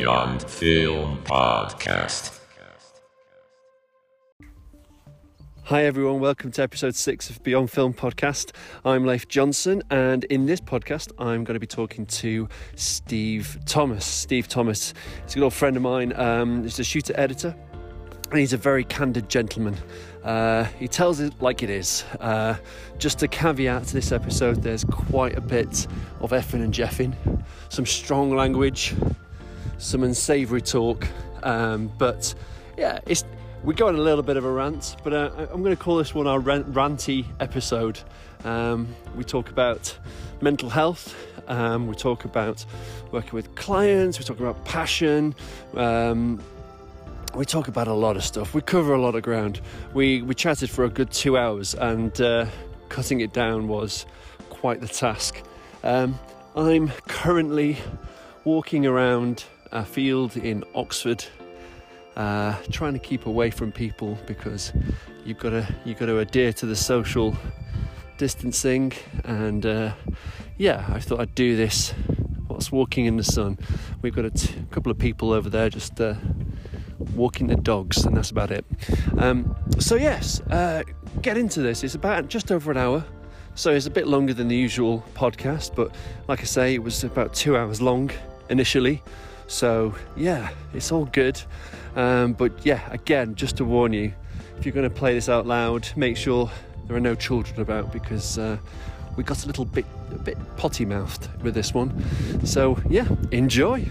Beyond Film Podcast. Hi, everyone. Welcome to episode six of Beyond Film Podcast. I'm Leif Johnson, and in this podcast, I'm going to be talking to Steve Thomas. Steve Thomas is a good old friend of mine. Um, he's a shooter editor, and he's a very candid gentleman. Uh, he tells it like it is. Uh, just a caveat to this episode there's quite a bit of effing and jeffing, some strong language, some unsavoury talk, um, but yeah, it's we go on a little bit of a rant, but uh, I'm going to call this one our rant- ranty episode. Um, we talk about mental health, um, we talk about working with clients, we talk about passion, um, we talk about a lot of stuff. We cover a lot of ground. We we chatted for a good two hours, and uh, cutting it down was quite the task. Um, I'm currently walking around a field in Oxford uh, trying to keep away from people because you've got to you've got to adhere to the social distancing. And uh, yeah I thought I'd do this whilst walking in the sun. We've got a t- couple of people over there just uh, walking the dogs and that's about it. Um, so yes uh, get into this. It's about just over an hour. So it's a bit longer than the usual podcast but like I say it was about two hours long initially so yeah it's all good um, but yeah, again, just to warn you, if you're going to play this out loud, make sure there are no children about because uh, we got a little bit a bit potty mouthed with this one. So yeah, enjoy.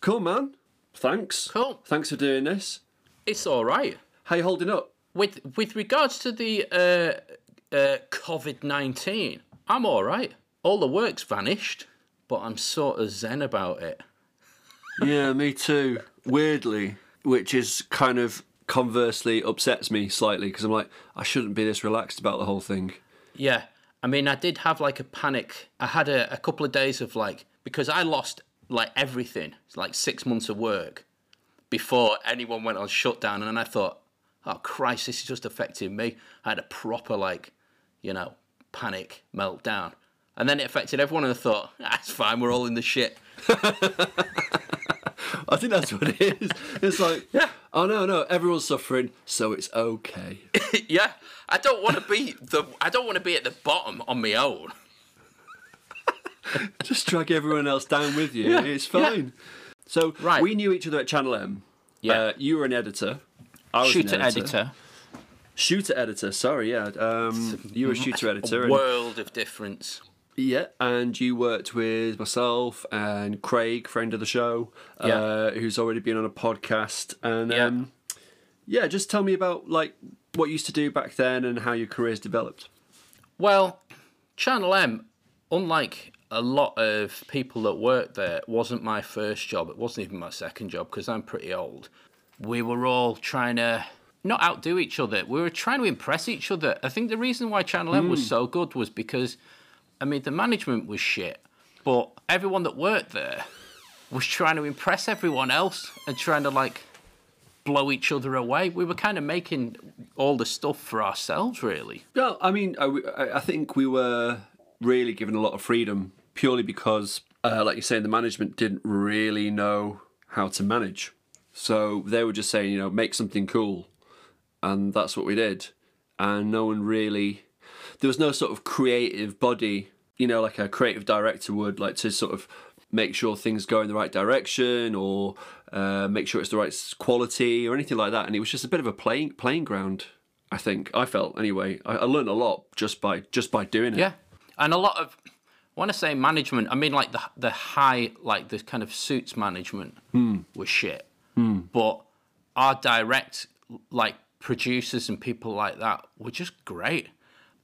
Cool, man. Thanks. Cool. Thanks for doing this. It's all right. How you holding up? With with regards to the uh, uh, COVID nineteen, I'm all right. All the work's vanished, but I'm sort of zen about it. yeah, me too. Weirdly, which is kind of conversely upsets me slightly because I'm like, I shouldn't be this relaxed about the whole thing. Yeah, I mean, I did have like a panic. I had a, a couple of days of like because I lost like everything, like six months of work before anyone went on shutdown, and then I thought, oh Christ, this is just affecting me. I had a proper like, you know, panic meltdown. And then it affected everyone, and I thought, that's ah, fine, we're all in the shit. I think that's what it is. It's like, yeah. oh no, no, everyone's suffering, so it's okay. yeah, I don't want to be the. I don't want to be at the bottom on my own. Just drag everyone else down with you. Yeah. It's fine. Yeah. So right. we knew each other at Channel M. Yeah, uh, you were an editor. I was shooter editor. editor. Shooter editor. Sorry, yeah. Um, you were a shooter editor. A world of difference. Yeah, and you worked with myself and Craig, friend of the show, yeah. uh, who's already been on a podcast. And yeah. Um, yeah, just tell me about like what you used to do back then and how your career's developed. Well, Channel M, unlike a lot of people that worked there, wasn't my first job. It wasn't even my second job because I'm pretty old. We were all trying to not outdo each other. We were trying to impress each other. I think the reason why Channel M mm. was hmm. so good was because I mean, the management was shit, but everyone that worked there was trying to impress everyone else and trying to like blow each other away. We were kind of making all the stuff for ourselves, really. Well, I mean, I, I think we were really given a lot of freedom purely because, uh, like you're saying, the management didn't really know how to manage. So they were just saying, you know, make something cool. And that's what we did. And no one really there was no sort of creative body, you know, like a creative director would, like to sort of make sure things go in the right direction or uh, make sure it's the right quality or anything like that. And it was just a bit of a playing playing ground. I think I felt anyway. I, I learned a lot just by just by doing it. Yeah, and a lot of when I say management, I mean like the the high, like the kind of suits management hmm. was shit. Hmm. But our direct, like producers and people like that, were just great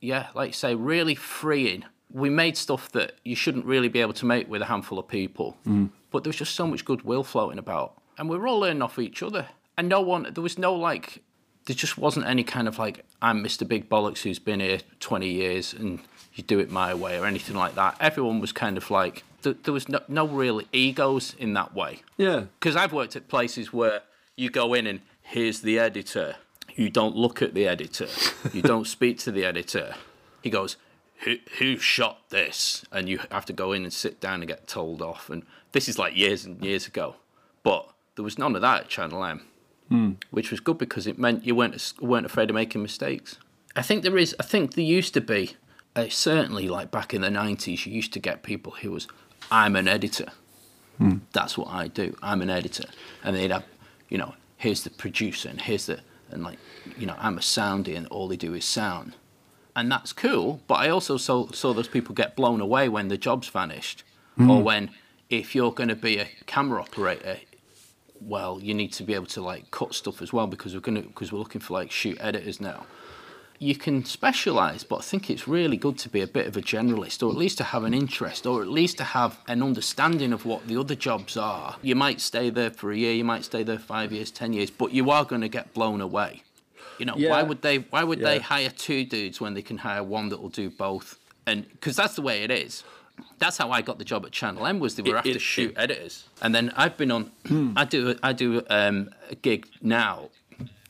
yeah, like you say, really freeing. We made stuff that you shouldn't really be able to make with a handful of people, mm. but there was just so much goodwill floating about, and we were all learning off each other. And no one, there was no like, there just wasn't any kind of like, I'm Mr. Big Bollocks who's been here 20 years and you do it my way or anything like that. Everyone was kind of like, there, there was no, no real egos in that way. Yeah. Because I've worked at places where you go in and here's the editor you don't look at the editor. You don't speak to the editor. He goes, who who shot this, and you have to go in and sit down and get told off. And this is like years and years ago, but there was none of that at Channel M, which was good because it meant you weren't weren't afraid of making mistakes. I think there is. I think there used to be, uh, certainly like back in the nineties, you used to get people who was, I'm an editor. That's what I do. I'm an editor, and they'd have, you know, here's the producer, and here's the, and like, you know, I'm a soundy, and all they do is sound, and that's cool. But I also saw saw those people get blown away when the job's vanished, hmm. or when if you're going to be a camera operator, well, you need to be able to like cut stuff as well because we're gonna because we're looking for like shoot editors now. You can specialise, but I think it's really good to be a bit of a generalist, or at least to have an interest, or at least to have an understanding of what the other jobs are. You might stay there for a year, you might stay there five years, ten years, but you are going to get blown away. You know, why would they? Why would they hire two dudes when they can hire one that will do both? And because that's the way it is. That's how I got the job at Channel M. Was they were It- after it- shoot editors, and then I've been on. I do I do um, a gig now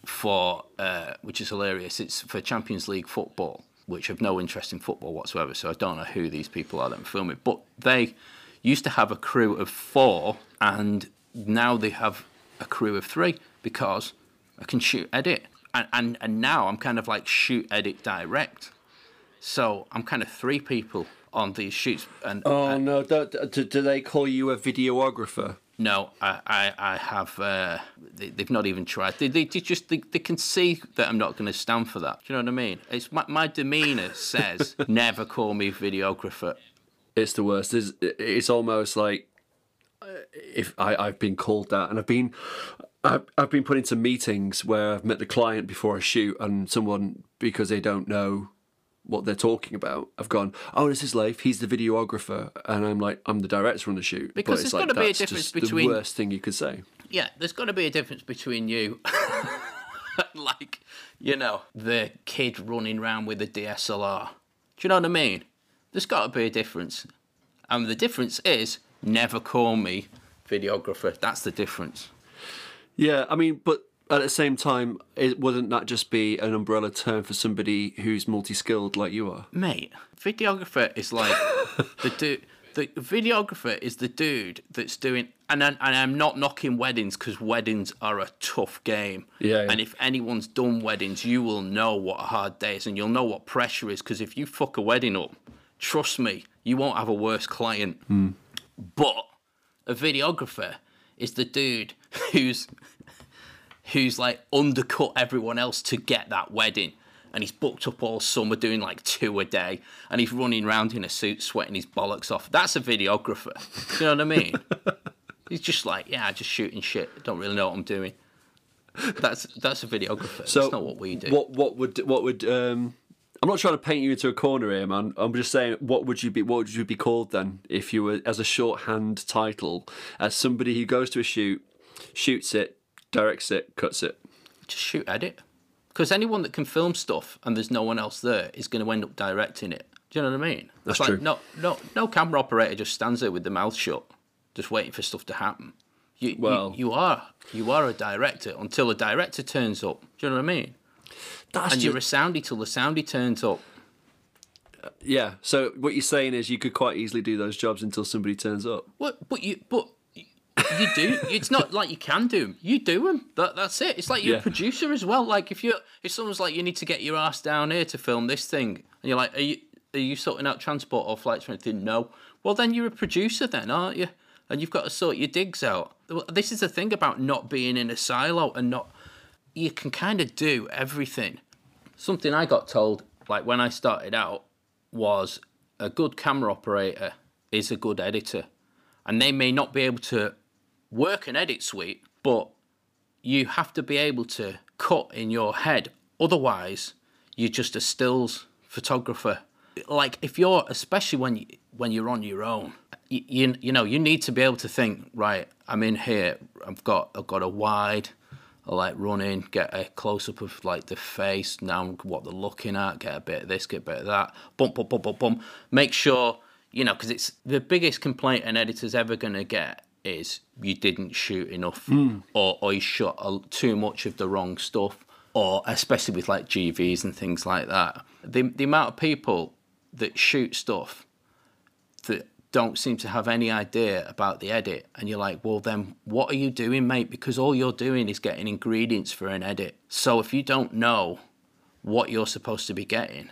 for uh, which is hilarious. It's for Champions League football, which have no interest in football whatsoever. So I don't know who these people are that I'm filming, but they used to have a crew of four, and now they have a crew of three because I can shoot edit, and and, and now I'm kind of like shoot edit direct. So I'm kind of three people on these shoots, and Oh no! Do, do, do they call you a videographer? No, I, I, I have. Uh, they, they've not even tried. They, they, they just they, they can see that I'm not going to stand for that. Do you know what I mean? It's my, my demeanour says never call me videographer. It's the worst. It's, it's almost like uh, if I, I've been called that, and I've been I've, I've been put into meetings where I've met the client before a shoot, and someone because they don't know what they're talking about, I've gone, oh, this is Leif. He's the videographer, and I'm like, I'm the director on the shoot. Because but it's there's like, gotta be a difference between- the worst thing you could say. Yeah, there's got to be a difference between you, like you know, the kid running around with a DSLR. Do you know what I mean? There's got to be a difference, and the difference is never call me videographer. That's the difference. Yeah, I mean, but at the same time, it wouldn't that just be an umbrella term for somebody who's multi-skilled like you are? mate, videographer is like the dude. The videographer is the dude that's doing, and I, and I'm not knocking weddings because weddings are a tough game. Yeah, yeah. And if anyone's done weddings, you will know what a hard day is, and you'll know what pressure is. Because if you fuck a wedding up, trust me, you won't have a worse client. Hmm. But a videographer is the dude who's who's like undercut everyone else to get that wedding. And he's booked up all summer doing like two a day. And he's running around in a suit, sweating his bollocks off. That's a videographer. You know what I mean? he's just like, yeah, just shooting shit. Don't really know what I'm doing. That's that's a videographer. So that's not what we do. What what would what would um I'm not trying to paint you into a corner here, man. I'm just saying, what would you be? What would you be called then, if you were as a shorthand title, as somebody who goes to a shoot, shoots it, directs it, cuts it? Just shoot edit. Because anyone that can film stuff and there's no one else there is going to end up directing it. Do you know what I mean? That's it's true. Like, no, no, no camera operator just stands there with the mouth shut, just waiting for stuff to happen. You, Well- you, you are you are a director until a director turns up. Do you know what I mean? That's And just, you're a soundy till the soundy turns up. yeah. So what you're saying is you could quite easily do those jobs until somebody turns up. What? But you, but you do. It's not like you can do them. You do them. That, that's it. It's like you're Yeah. a producer as well. Like if you if someone's like you need to get your ass down here to film this thing, and you're like, are you are you sorting out transport or flights or anything? No. Well, then you're a producer, then, aren't you? And you've got to sort your digs out. Well, This is the thing about not being in a silo and not. You can kind of do everything. Something I got told, like when I started out, was a good camera operator is a good editor. And they may not be able to work an edit suite, but you have to be able to cut in your head. Otherwise, you're just a stills photographer. Like if you're, especially when you, when you're on your own, you, you you know you need to be able to think. Right, I'm in here. I've got I've got a wide. I like run in, get a close up of like the face, now what they're looking at, get a bit of this, get a bit of that, bump, bump, bump, bump, bump. Make sure, you know, because it's the biggest complaint an editor's ever going to get is you didn't shoot enough hmm. or, or you shot a, too much of the wrong stuff, or especially with like GVs and things like that. The, the amount of people that shoot stuff that don't seem to have any idea about the edit and you're like well then what are you doing mate? Because all you're doing is getting ingredients for an edit. So if you don't know what you're supposed to be getting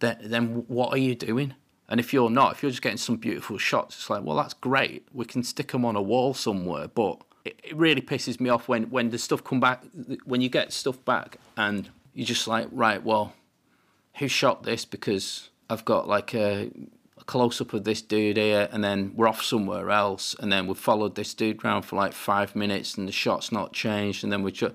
then then what are you doing and if you're not if you're just getting some beautiful shots it's like well that's great we can stick them on a wall somewhere but it, it really pisses me off when when the stuff come back when you get stuff back and you're just like right well who shot this because I've got like a, a close up of this dude here, and then we're off somewhere else, and then we've followed this dude around for like five minutes, and the shot's not changed, and then we're just.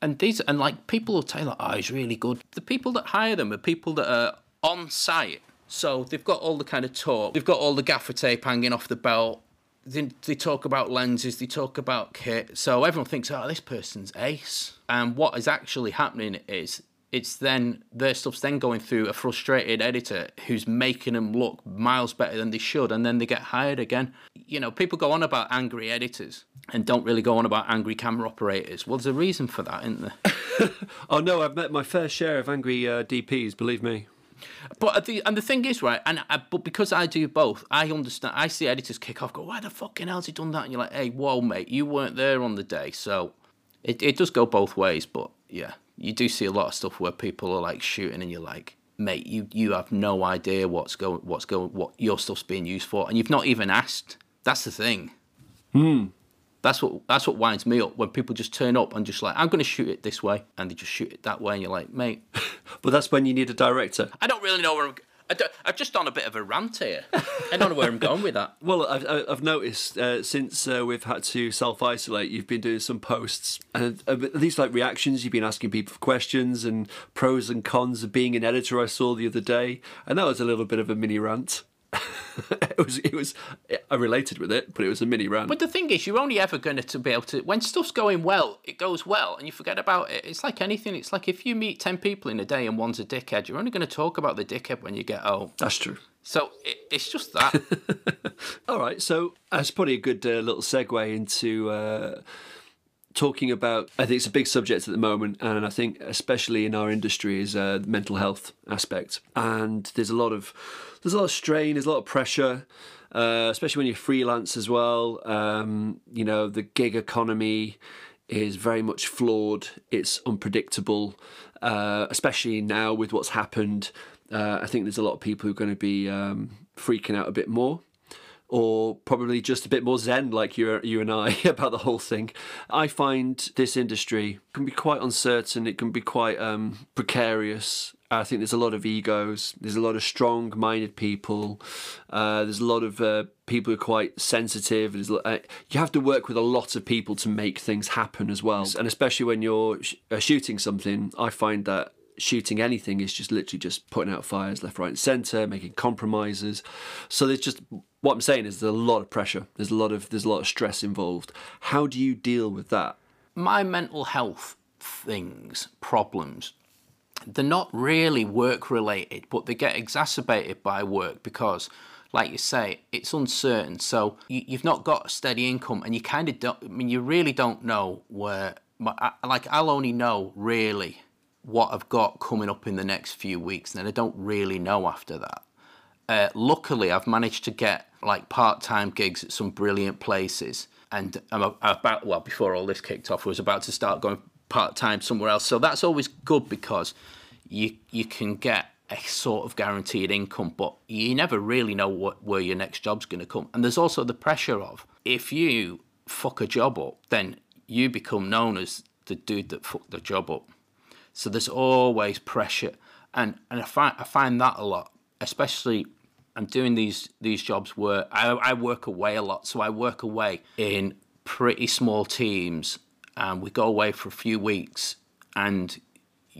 And these and like people will tell like, oh, he's really good. The people that hire them are people that are on site, so they've got all the kind of talk, they've got all the gaffer tape hanging off the belt. They, they talk about lenses, they talk about kit, so everyone thinks, oh, this person's ace. And what is actually happening is it's then their stuff's then going through a frustrated editor who's making them look miles better than they should, and then they get hired again. You know, people go on about angry editors and don't really go on about angry camera operators. Well, there's a reason for that, isn't there? oh no, I've met my fair share of angry uh, DPs. Believe me. But the and the thing is, right, and I, but because I do both, I understand. I see editors kick off, go, "Why the fucking hell's he done that?" And you're like, "Hey, whoa, mate, you weren't there on the day." So it it does go both ways, but yeah, you do see a lot of stuff where people are like shooting, and you're like, "Mate, you you have no idea what's going, what's going, what your stuff's being used for, and you've not even asked." That's the thing. Hmm. That's what that's what winds me up when people just turn up and just like I'm going to shoot it this way and they just shoot it that way and you're like mate But that's when you need a director. I don't really know where I'm. I I've just done a bit of a rant here I don't know where I'm going with that Well, I've, I've noticed uh, since uh, we've had to self isolate, you've been doing some posts and uh, these like reactions. You've been asking people questions and pros and cons of being an editor. I saw the other day, and that was a little bit of a mini rant. it was, it was. I related with it, but it was a mini rant. But the thing is, you're only ever going to be able to when stuff's going well, it goes well, and you forget about it. It's like anything. It's like if you meet ten people in a day and one's a dickhead, you're only going to talk about the dickhead when you get home. That's true. So it, it's just that. All right, so that's probably a good uh, little segue into uh, talking about. I think it's a big subject at the moment, and I think especially in our industry is uh, the mental health aspect. And there's a lot of there's a lot of strain, there's a lot of pressure. Uh, especially when you're freelance as well, um, you know the gig economy is very much flawed. It's unpredictable, uh, especially now with what's happened. Uh, I think there's a lot of people who are going to be um, freaking out a bit more, or probably just a bit more zen, like you, you and I, about the whole thing. I find this industry can be quite uncertain. It can be quite um, precarious. I think there's a lot of egos. There's a lot of strong-minded people. Uh, there's a lot of uh, people who are quite sensitive. Uh, you have to work with a lot of people to make things happen as well. And especially when you're sh- uh, shooting something, I find that shooting anything is just literally just putting out fires left, right, and centre, making compromises. So there's just what I'm saying is there's a lot of pressure. There's a lot of there's a lot of stress involved. How do you deal with that? My mental health things, problems, they're not really work related, but they get exacerbated by work because, like you say, it's uncertain. So you, you've not got a steady income, and you kind of don't. I mean, you really don't know where. Like I'll only know really what I've got coming up in the next few weeks, and I don't really know after that. Uh, luckily, I've managed to get like part-time gigs at some brilliant places, and I'm about well before all this kicked off, I was about to start going part-time somewhere else. So that's always good because you you can get a sort of guaranteed income, but you never really know what where your next job's going to come. And there's also the pressure of if you fuck a job up, then you become known as the dude that fucked the job up. So there's always pressure, and and I find I find that a lot, especially. I'm doing these these jobs where I, I work away a lot, so I work away in pretty small teams, and we go away for a few weeks, and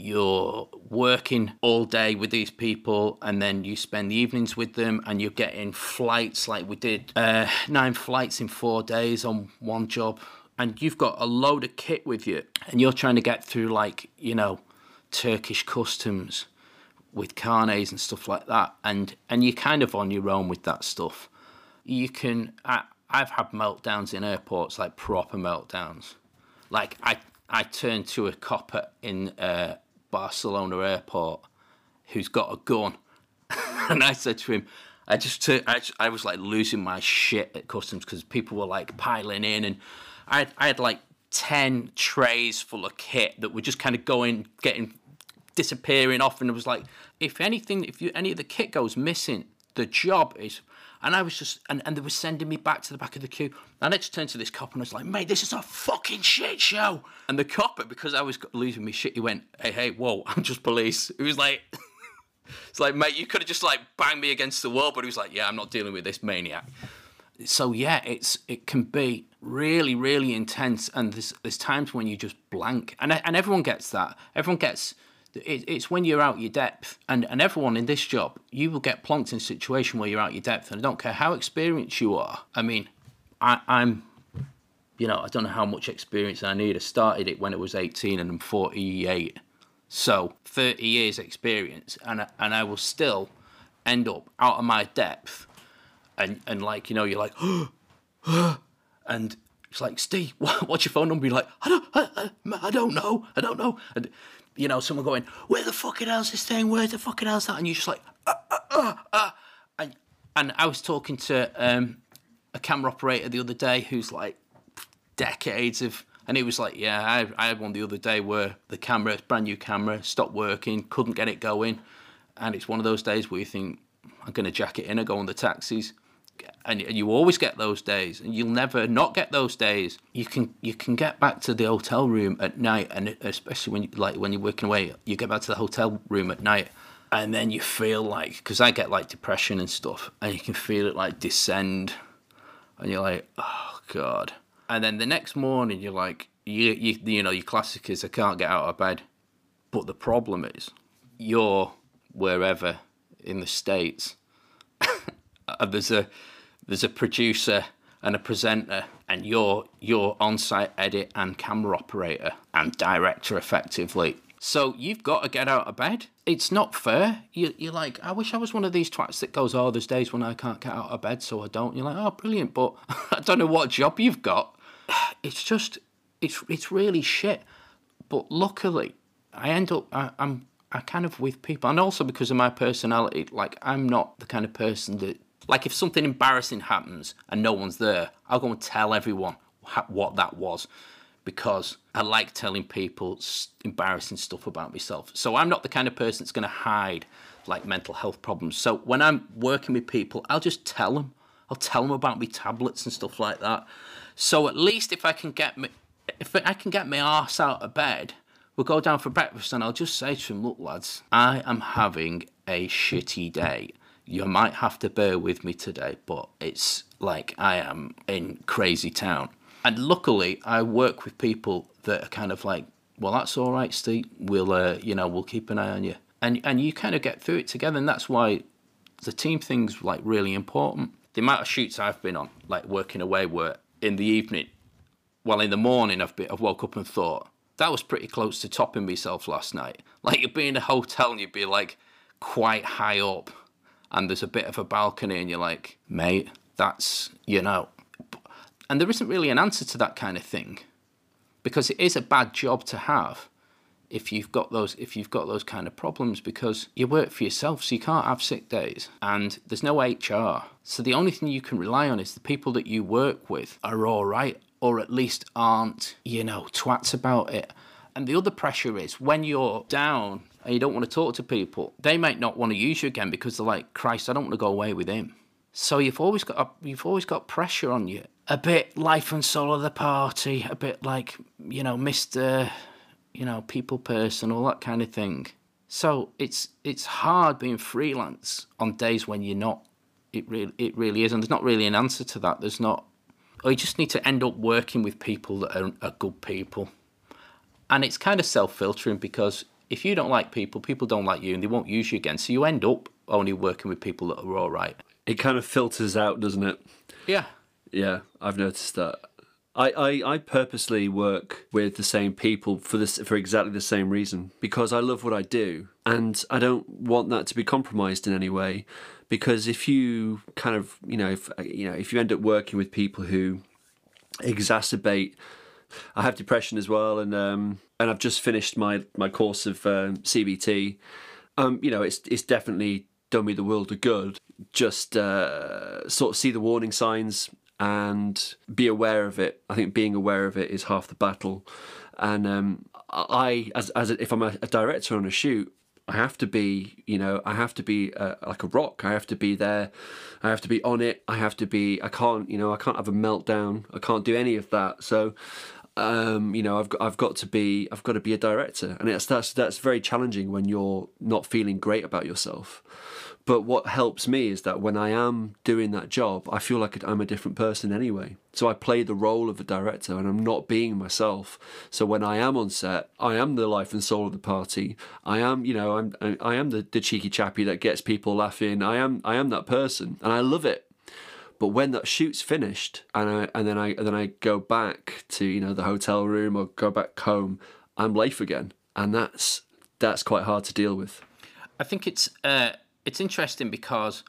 you're working all day with these people and then you spend the evenings with them and you're getting flights like we did uh, nine flights in four days on one job. And you've got a load of kit with you and you're trying to get through like you know turkish customs with carnets and stuff like that. And and you're kind of on your own with that stuff. You can I, i've had meltdowns in airports like proper meltdowns like i i turned to a copper in uh, Barcelona airport who's got a gun. and I said to him, I just took, I, I was like losing my shit at customs because people were like piling in, and I I had like ten trays full of kit that were just kind of going, getting disappearing off, and it was like, if anything, if you, any of the kit goes missing, the job is. And I was just, and, and they were sending me back to the back of the queue. And I just turned to this cop and I was like, mate, this is a fucking shit show. And the cop, because I was losing my shit, he went, hey, hey, whoa, I'm just police. He was like, it's like, mate, you could have just like banged me against the wall, but he was like, yeah, I'm not dealing with this maniac. So yeah, it's it can be really, really intense, and there's there's times when you just blank, and and everyone gets that. Everyone gets it, it's when you're out your depth, and and everyone in this job, you will get plonked in a situation where you're out your depth, and I don't care how experienced you are. I mean, I, I'm you know, I don't know how much experience I need. I started it when I was 18 and I'm 48. So 30 years experience and I, and I will still end up out of my depth and and like you know you're like and it's like Steve what's your phone number you're like I don't I, I, I don't know I don't know and you know someone going where the fucking hell's this thing? Where the fucking hell's that? And you're just like uh, uh, uh, and and I was talking to um, a camera operator the other day who's like decades of and he was like, "Yeah, I, I had one the other day where the camera, brand new camera, stopped working, couldn't get it going, and it's one of those days where you think, I'm going to jack it in and go on the taxis." And you always get those days, and you'll never not get those days. You can you can get back to the hotel room at night, and especially when you, like when you're working away, you get back to the hotel room at night, and then you feel like because I get like depression and stuff, and you can feel it like descend, and you're like, oh god and then the next morning you're like, you you you know your classic is I can't get out of bed, but the problem is you're wherever in the states, and there's a there's a producer and a presenter, and you're you're on-site edit and camera operator and director effectively. So you've got to get out of bed. It's not fair. You, you're like, I wish I was one of these twats that goes, oh, there's days when I can't get out of bed, so I don't. You're like, oh, brilliant, but I don't know what job you've got it's just it's it's really shit. But luckily, I end up I, I'm I kind of with people, and also because of my personality, like I'm not the kind of person that like if something embarrassing happens and no one's there, I'll go and tell everyone what that was because I like telling people embarrassing stuff about myself. So I'm not the kind of person that's going to hide like mental health problems. So when I'm working with people, I'll just tell them. I'll tell them about my tablets and stuff like that. So at least if I can get me, if I can get my ass out of bed, we'll go down for breakfast and I'll just say to him, look lads, I am having a shitty day. You might have to bear with me today, but it's like I am in crazy town. And luckily, I work with people that are kind of like, well, that's all right, Steve. We'll, uh, you know, we'll keep an eye on you. And and you kind of get through it together, and that's why the team thing's like really important. The amount of shoots I've been on, like working away, were in the evening. Well, in the morning, I've, been, I've woke up and thought, that was pretty close to topping myself last night. Like you'd be in a hotel and you'd be like quite high up and there's a bit of a balcony and you're like, mate, that's, you know. And there isn't really an answer to that kind of thing because it is a bad job to have if you've got those if you've got those kind of problems because you work for yourself so you can't have sick days and there's no HR so the only thing you can rely on is the people that you work with are all right or at least aren't you know twats about it and the other pressure is when you're down and you don't want to talk to people they might not want to use you again because they're like Christ I don't want to go away with him so you've always got you've always got pressure on you a bit life and soul of the party a bit like you know Mr you know, people person, all that kind of thing. So it's it's hard being freelance on days when you're not. It really it really is, and there's not really an answer to that. There's not. Or you just need to end up working with people that are, are good people, and it's kind of self filtering because if you don't like people, people don't like you, and they won't use you again. So you end up only working with people that are all right. It kind of filters out, doesn't it? Yeah. Yeah, I've noticed that. I, I, I purposely work with the same people for this for exactly the same reason because I love what I do and I don't want that to be compromised in any way because if you kind of you know if you know if you end up working with people who exacerbate I have depression as well and um, and I've just finished my my course of um, CBT um, you know it's it's definitely done me the world of good. Just uh, sort of see the warning signs and be aware of it. I think being aware of it is half the battle. And um, I, as as if I'm a, a director on a shoot, I have to be, you know, I have to be uh, like a rock. I have to be there. I have to be on it. I have to be. I can't, you know, I can't have a meltdown. I can't do any of that. So, um, you know, I've got, I've got to be, I've got to be a director, and it's that's that's very challenging when you're not feeling great about yourself. But what helps me is that when I am doing that job, I feel like I'm a different person anyway. So I play the role of a director and I'm not being myself. So when I am on set, I am the life and soul of the party. I am, you know, I'm I am the, the cheeky chappy that gets people laughing. I am I am that person and I love it. But when that shoot's finished and I and then I and then I go back to, you know, the hotel room or go back home, I'm Leif again. And that's that's quite hard to deal with. I think it's uh, it's interesting because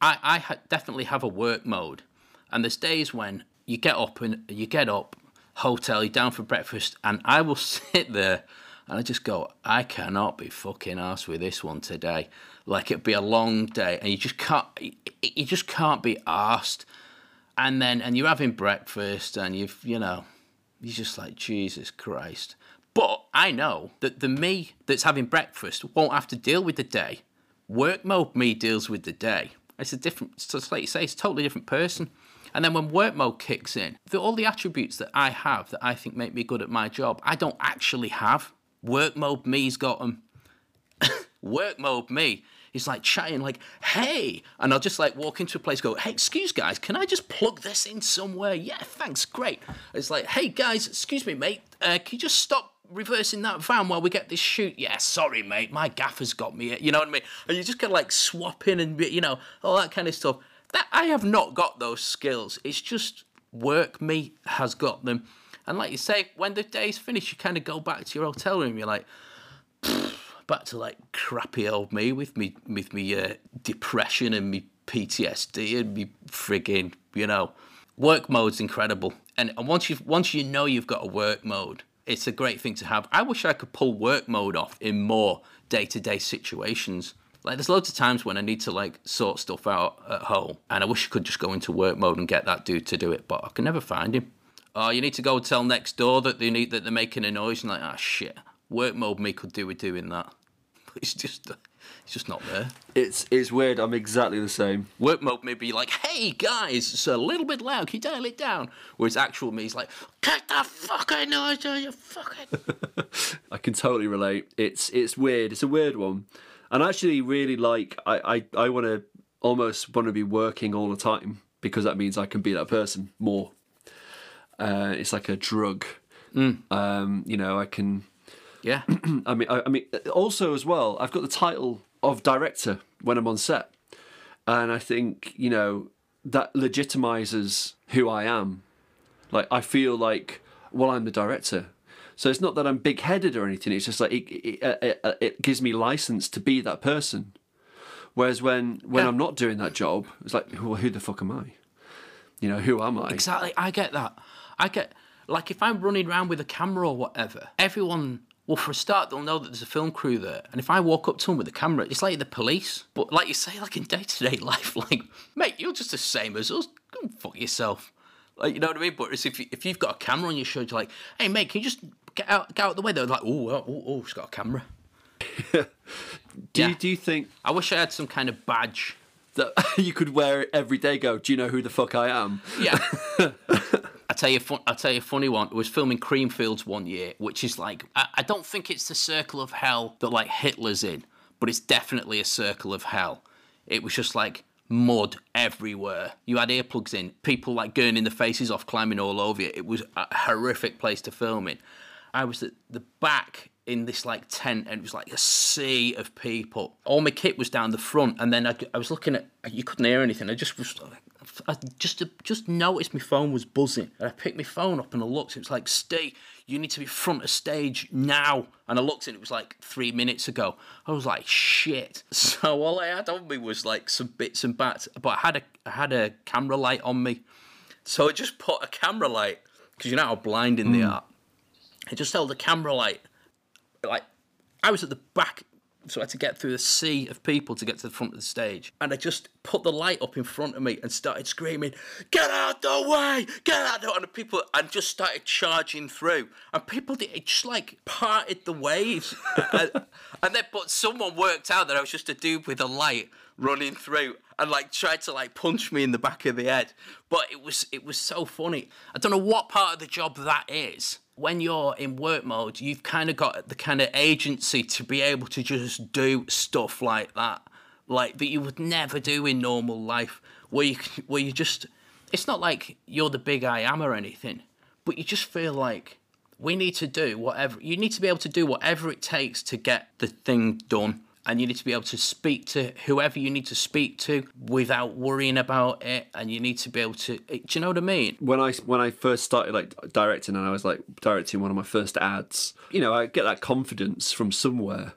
I, I ha- definitely have a work mode, and there's days when you get up and you get up, hotel, you're down for breakfast, and I will sit there and I just go, I cannot be fucking asked with this one today. Like it'd be a long day, and you just can't, you just can't be asked. And then, and you're having breakfast, and you've, you know, you're just like Jesus Christ. But I know that the me that's having breakfast won't have to deal with the day Work mode me deals with the day. It's a different, so it's like you say, it's a totally different person. And then when work mode kicks in, the, all the attributes that I have that I think make me good at my job, I don't actually have. Work mode me's got them. work mode me is like chatting, like, hey. And I'll just like walk into a place, go, hey, excuse guys, can I just plug this in somewhere? Yeah, thanks, great. It's like, hey guys, excuse me, mate, uh, can you just stop reversing that van while we get this shoot. Yeah, sorry, mate, my gaffer's got me. You know what I mean? And you just kind of like swap in and you know all that kind of stuff. That I have not got those skills. It's just work me has got them. And like you say, when the day's finished, you kind of go back to your hotel room. You're like, back to like crappy old me with me with me uh, depression and me PTSD and me frigging, you know, work mode's incredible. And, once you once you know you've got a work mode, it's a great thing to have. I wish I could pull work mode off in more day to day situations. Like there's loads of times when I need to like sort stuff out at home, and I wish I could just go into work mode and get that dude to do it, but I can never find him. Oh, you need to go tell next door that they need that they're making a noise, and like, ah, oh, shit, work mode me could do with doing that. But it's just it's just not there. It's it's weird. I'm exactly the same. Work mode may be like, "Hey guys, it's a little bit loud. Can you dial it down?" Whereas actual me is like, "Cut the fucking noise, you fucking." I can totally relate. It's it's weird. It's a weird one, and I actually really like. I I, I want to almost want to be working all the time because that means I can be that person more. Uh, it's like a drug. Mm. Um, you know, I can. Yeah. I mean, I, I mean, also as well, I've got the title of director when I'm on set. And I think, you know, that legitimizes who I am. Like, I feel like, well, I'm the director. So it's not that I'm big headed or anything. It's just like it, it, it, uh, uh, it, gives me license to be that person. Whereas when, when yeah. I'm not doing that job, it's like, well, who the fuck am I? You know, who am I? Exactly. I get that. I get, like, if I'm running around with a camera or whatever, everyone well, for a start, they'll know that there's a film crew there. And if I walk up to them with a the camera, it's like the police. But like you say, like in day to day life, like, mate, you're just the same as us. Go fuck yourself. Like, you know what I mean? But it's if, you, if you've got a camera on your shoulder, you're like, hey, mate, can you just get out, get out of the way? They're like, oh, oh, oh, oh, she's got a camera. do, yeah. you, do you think. I wish I had some kind of badge. That you could wear it every day, go, do you know who the fuck I am? Yeah. I tell you, I tell you a funny one. It was filming Creamfields one year, which is like I, I don't think it's the circle of hell that like Hitler's in, but it's definitely a circle of hell. It was just like mud everywhere. You had earplugs in, people like gurning the faces off, climbing all over you. It was a horrific place to film in. I was at the back in this like tent and it was like a sea of people. All my kit was down the front, and then I, I was looking at you couldn't hear anything. I just was I just just noticed my phone was buzzing, and I picked my phone up and I looked. It was like, "Stay, you need to be front of stage now." And I looked and it was like three minutes ago. I was like, "Shit!" So all I had on me was like some bits and bats, but I had a I had a camera light on me, so I just put a camera light because you know how blinding mm. they are. I just held a camera light, like I was at the back So I had to get through a sea of people to get to the front of the stage. And I just put the light up in front of me and started screaming, Get out the way! Get out the way! And the people and just started charging through. And people did it just like parted the waves. and, and then but someone worked out that I was just a dude with a light running through and like tried to like punch me in the back of the head. But it was it was so funny. I don't know what part of the job that is. When you're in work mode, you've kind of got the kind of agency to be able to just do stuff like that, like that you would never do in normal life. Where you where you just, it's not like you're the big I am or anything, but you just feel like we need to do whatever. You need to be able to do whatever it takes to get the thing done and you need to be able to speak to whoever you need to speak to without worrying about it and you need to be able to do you know what i mean when I when I first started like directing and I was like directing one of my first ads, you know, I get that confidence from somewhere.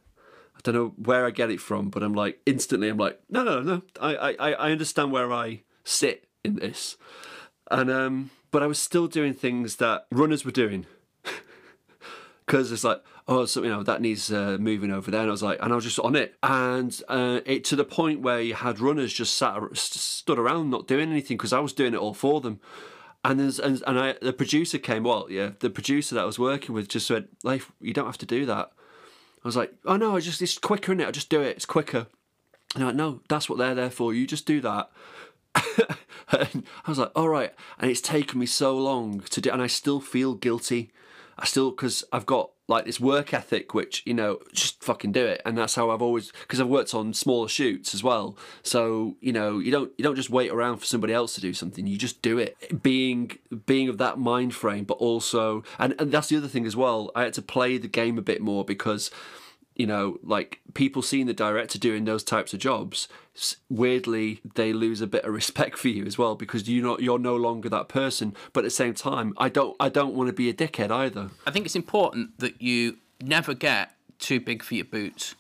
I don't know where I get it from, but I'm like instantly I'm like, no, no, no. I I, I understand where I sit in this. And um but I was still doing things that runners were doing. Because it's like, oh, so you know that needs uh, moving over there, and I was like, and I was just on it, and uh, it to the point where you had runners just sat stood around not doing anything because I was doing it all for them. And and and I, the producer came. Well, yeah, the producer that I was working with just said, "Leif, you don't have to do that." I was like, "Oh no, I just it's quicker in it. I just do it. It's quicker." And I'm like, "No, that's what they're there for. You just do that." and I was like, "All right." And it's taken me so long to do, and I still feel guilty. I still because I've got like this work ethic, which you know, just fucking do it, and that's how I've always because I've worked on smaller shoots as well. So you know, you don't you don't just wait around for somebody else to do something. You just do it. Being being of that mind frame, but also, and and that's the other thing as well. I had to play the game a bit more because you know, like people seeing the director doing those types of jobs, weirdly they lose a bit of respect for you as well because you not you're no longer that person. But at the same time, I don't I don't want to be a dickhead either. I think it's important that you never get too big for your boots.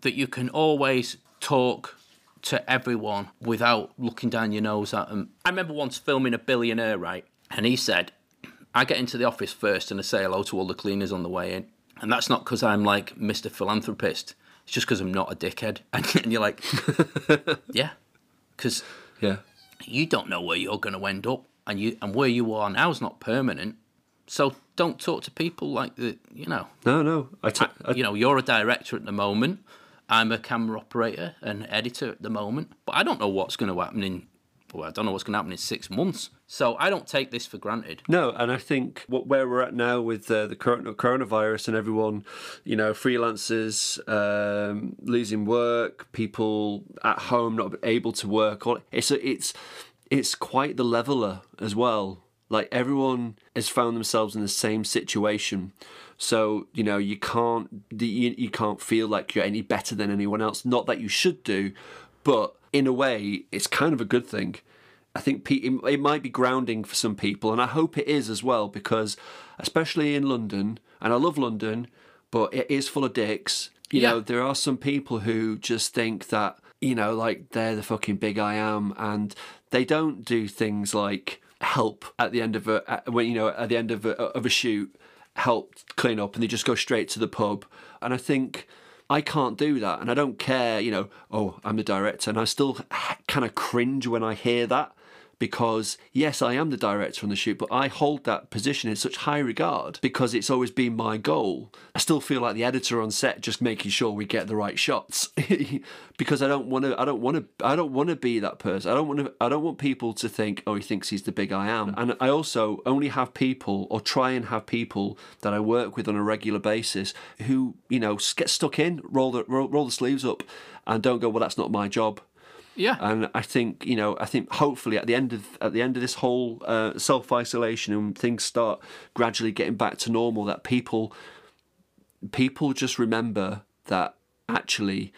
That you can always talk to everyone without looking down your nose at them. I remember once filming a billionaire, right? And he said, I get into the office first and I say hello to all the cleaners on the way in. And that's not because I'm like Mr. Philanthropist. It's just because I'm not a dickhead. And, and you're like, yeah, because Yeah. you don't know where you're going to end up, and you and where you are now is not permanent. So don't talk to people like the, you know, No, no. I, t- I you know, you're a director at the moment. I'm a camera operator and editor at the moment, but I don't know what's going to happen in. Well, I don't know what's going to happen in six months. So I don't take this for granted. No, and I think what where we're at now with uh, the current coronavirus and everyone, you know, freelancers um, losing work, people at home not able to work. It's it's it's quite the leveler as well. Like everyone has found themselves in the same situation. So you know you can't you, you can't feel like you're any better than anyone else. Not that you should do, but in a way, it's kind of a good thing. I think it it might be grounding for some people, and I hope it is as well, because especially in London, and I love London, but it is full of dicks. You Yeah. know, there are some people who just think that you know, like they're the fucking big I am, and they don't do things like help at the end of a when you know at the end of a, of a shoot, help clean up, and they just go straight to the pub. And I think I can't do that, and I don't care. You know, oh, I'm the director, and I still kind of cringe when I hear that because yes, I am the director on the shoot, but I hold that position in such high regard because it's always been my goal. I still feel like the editor on set, just making sure we get the right shots, because I don't want to. I don't want to. I don't want to be that person. I don't want to. I don't want people to think, oh, he thinks he's the big I am. And I also only have people, or try and have people that I work with on a regular basis who, you know, get stuck in, roll the roll, roll the sleeves up, and don't go, well, that's not my job Yeah. and I think you know I think hopefully at the end of at the end of this whole uh, self isolation and things start gradually getting back to normal that people people just remember that actually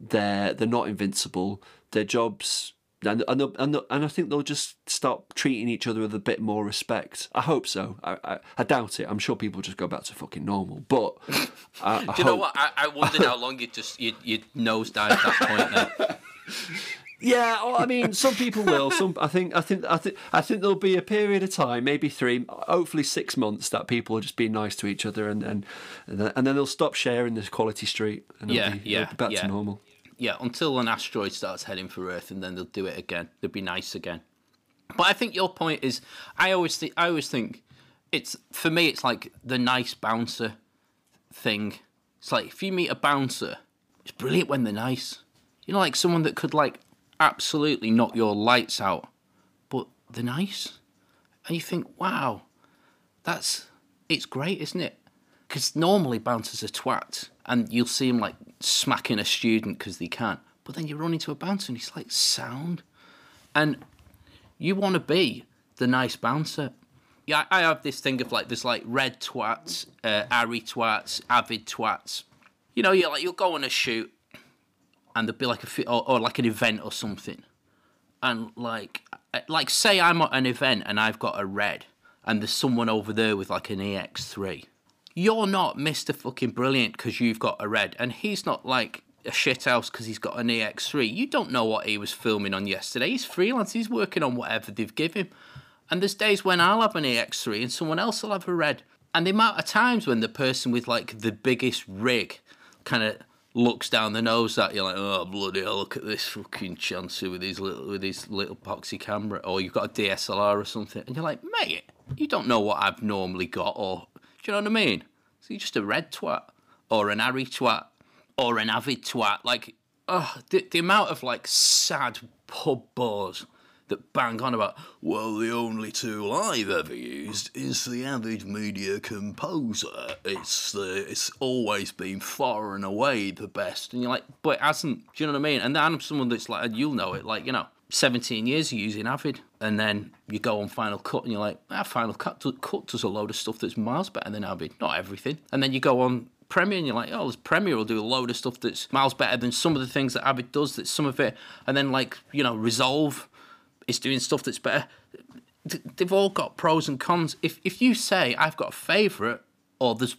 they're they're not invincible their jobs and and, they'll- and, they'll- and I think they'll just start treating each other with a bit more respect. I hope so. I, I, I doubt it. I'm sure people just go back to fucking normal. But I, I Do you know what? I, I wondered how long you just you you nosedived that point there. Yeah, well, I mean, some people will. Some, I think, I think, I think, I think there'll be a period of time, maybe three, hopefully six months, that people will just be nice to each other, and and and then and then they'll stop sharing this quality street, and Yeah, be, yeah, back yeah. to normal. Yeah, until an asteroid starts heading for Earth, and then they'll do it again. They'll be nice again. But I think your point is, I always think, I always think, it's for me, it's like the nice bouncer thing. It's like if you meet a bouncer, it's brilliant when they're nice. You know, like someone that could like absolutely knock your lights out, but they're nice, and you think, wow, that's it's great, isn't it? Because normally bouncers are twats, and you'll see them like smacking a student because they can't. But then you run into a bouncer and he's like sound, and you want to be the nice bouncer. Yeah, I have this thing of like there's like red twats, uh, ARRI twats, avid twats. You know, you're like you'll go on a shoot, and there'll be like a or, or like an event or something, and like like say I'm at an event and I've got a red, and there's someone over there with like an EX3. You're not Mr. Fucking Brilliant because you've got a red, and he's not like a shithouse because he's got an EX3. You don't know what he was filming on yesterday. He's freelance. He's working on whatever they've given him. And there's days when I'll have an EX3 and someone else will have a red. And the amount of times when the person with like the biggest rig kind of looks down the nose at you like, oh bloody hell, look at this fucking chancer with his little with his little poxy camera, or you've got a DSLR or something, and you're like, mate, you don't know what I've normally got, or do you know what I mean? So you're just a red twat, or an ARRI twat, or an avid twat. Like, oh, the, the amount of like sad pub bars that bang on about, well, the only tool I've ever used is the Avid Media Composer. It's the, it's always been far and away the best. And you're like, but it hasn't. Do you know what I mean? And then I'm someone that's like, you'll know it, like, you know, 17 years using Avid, and then you go on Final Cut and you're like, ah, Final Cut, Cut does a load of stuff that's miles better than Avid. Not everything. And then you go on Premiere and you're like, oh, this Premiere will do a load of stuff that's miles better than some of the things that Avid does, that some of it. And then, like, you know, Resolve is doing stuff that's better. They've all got pros and cons. If if you say I've got a favourite, or there's,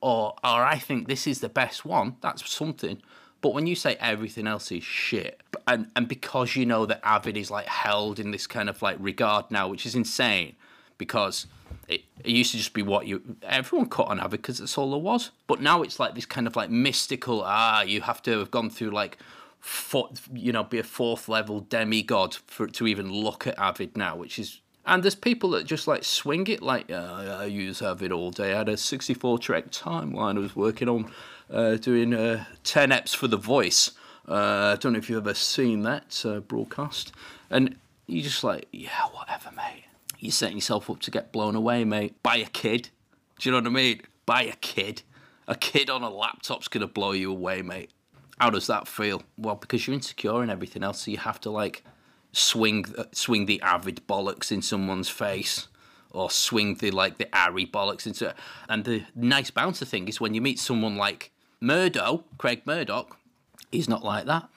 or or I think this is the best one, that's something. But when you say everything else is shit, and and because you know that Avid is like held in this kind of like regard now, which is insane, because it, it used to just be what you everyone cut on Avid because that's all there was. But now it's like this kind of like mystical. Ah, you have to have gone through like four, you know, be a fourth level demigod for to even look at Avid now, which is. And there's people that just like swing it like, uh, I use Avid all day. I had a 64 track timeline I was working on, uh, doing uh, 10 eps for The Voice. Uh, I don't know if you've ever seen that uh, broadcast. And you're just like, yeah, whatever, mate. You're setting yourself up to get blown away, mate, by a kid. Do you know what I mean? By a kid. A kid on a laptop's gonna blow you away, mate. How does that feel? Well, because you're insecure and everything else, so you have to like swing swing the avid bollocks in someone's face, or swing the like the ARRI bollocks into. And the nice bouncer thing is when you meet someone like Murdo, Craig Murdoch, he's not like that.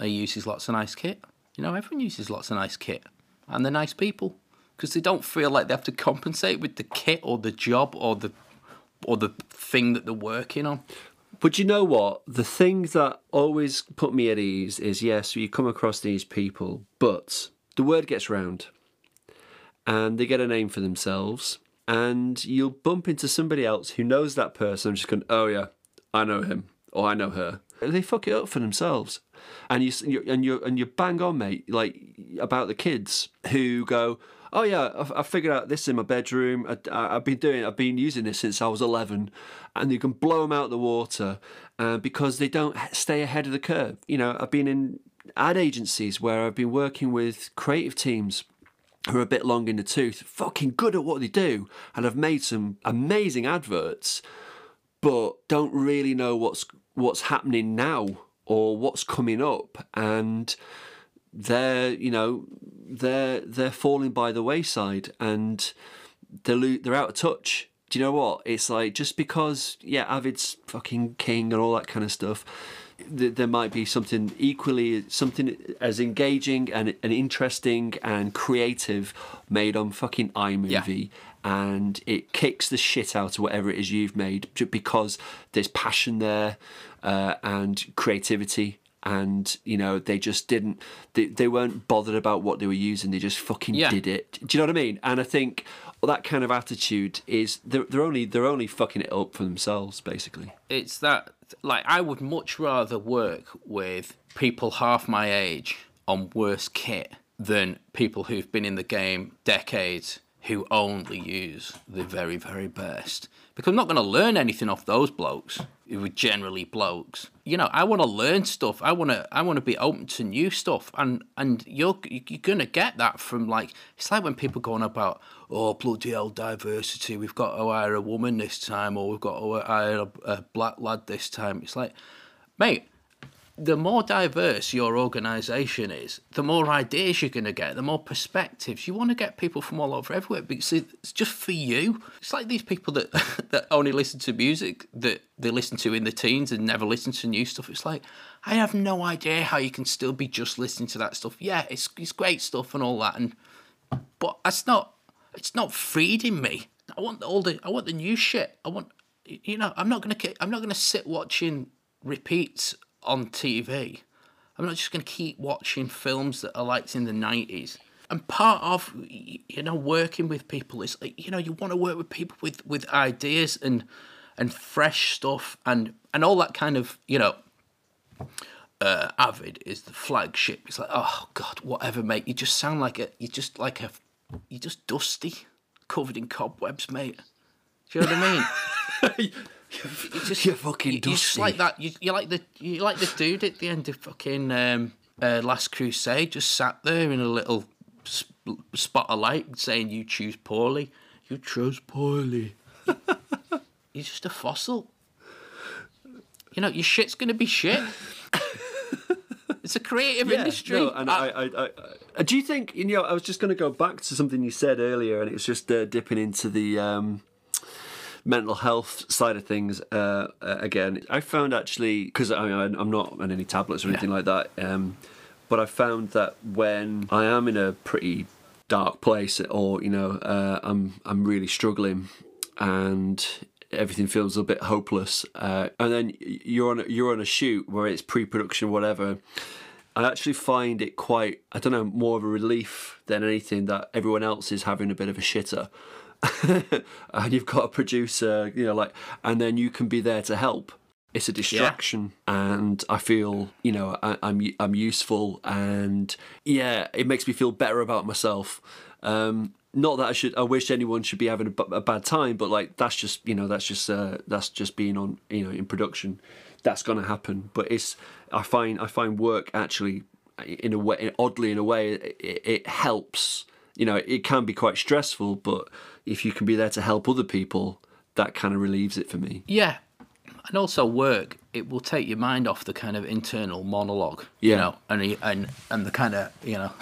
He uses lots of nice kit. You know, everyone uses lots of nice kit, and they're nice people because they don't feel like they have to compensate with the kit or the job or the or the thing that they're working on. But you know what? The thing that always put me at ease is yes, you come across these people, but the word gets round and they get a name for themselves, and you'll bump into somebody else who knows that person, just going, oh yeah, I know him or I know her. They fuck it up for themselves. And you you're, and you and you bang on, mate, like about the kids who go, oh yeah, I, I figured out this in my bedroom. I, I've been doing, I've been using this since I was eleven, and you can blow them out the water, uh, because they don't stay ahead of the curve. You know, I've been in ad agencies where I've been working with creative teams who are a bit long in the tooth, fucking good at what they do, and have made some amazing adverts, but don't really know what's what's happening now or what's coming up, and they're you know they're they're falling by the wayside and they're lo- they're out of touch. Do you know what? It's like just because yeah, Avid's fucking king and all that kind of stuff. th- There might be something equally something as engaging and, and interesting and creative made on fucking iMovie, and it kicks the shit out of whatever it is you've made because there's passion there uh, and creativity. And you know they just didn't they, they weren't bothered about what they were using. They just fucking Yeah. did it. Do you know what i mean? And i think that kind of attitude is they're, they're only they're only fucking it up for themselves basically. It's that like I would much rather work with people half my age on worse kit than people who've been in the game decades who only use the very very best. Because I'm not going to learn anything off those blokes who were generally blokes. You know I want to learn stuff. I want to I want to be open to new stuff. And and you're you're going to get that from like it's like when people go on about oh bloody hell diversity. We've got to hire a woman this time or we've got to hire a, a black lad this time. It's like mate the more diverse your organisation is, the more ideas you're going to get, the more perspectives. You want to get people from all over everywhere because it's just for you. It's like these people that that only listen to music that they listen to in the teens and never listen to new stuff. It's like I have no idea how you can still be just listening to that stuff. Yeah, it's it's great stuff and all that, and but that's not it's not feeding me. I want all the I want the new shit. I want you know I'm not gonna I'm not gonna sit watching repeats on TV. I'm not just gonna keep watching films that are like in the nineties. And part of you know working with people is you know you want to work with people with with ideas and and fresh stuff and and all that kind of you know uh, Avid is the flagship. It's like, oh god, whatever, mate. You just sound like a, you just like a, you're just dusty, covered in cobwebs, mate. Do you know what I mean? You just, You're fucking you- You're just like that. You, you're like the, you like the dude at the end of fucking um, uh, Last Crusade, just sat there in a little sp- spot of light, saying, "You choose poorly. You chose poorly." you're just a fossil. You know, your shit's gonna be shit. it's a creative industry. No, and I, I, I, I, do you think you know? I was just going to go back to something you said earlier, and it was just uh, dipping into the um, mental health side of things uh, uh, again. I found actually because I mean, I'm not on any tablets or anything like that, um, but I found that when I am in a pretty dark place, or you know, uh, I'm I'm really struggling, and everything feels a bit hopeless, uh, and then you're on a, you're on a shoot where it's pre-production, whatever. I actually find it quite, I don't know, more of a relief than anything that everyone else is having a bit of a shitter. and you've got a producer, you know, like, and then you can be there to help. It's a distraction, and I feel, you know, I, I'm I'm useful, and yeah, it makes me feel better about myself. Um, not that I should, I wish anyone should be having a, b- a bad time, but like that's just, you know, that's just uh, that's just being on, you know, in production. That's going to happen, but it's I find I find work actually in a way, oddly in a way, it, it helps. You know, it can be quite stressful, but if you can be there to help other people, that kind of relieves it for me. Yeah. And also work, it will take your mind off the kind of internal monologue. You know, and and and the kind of you know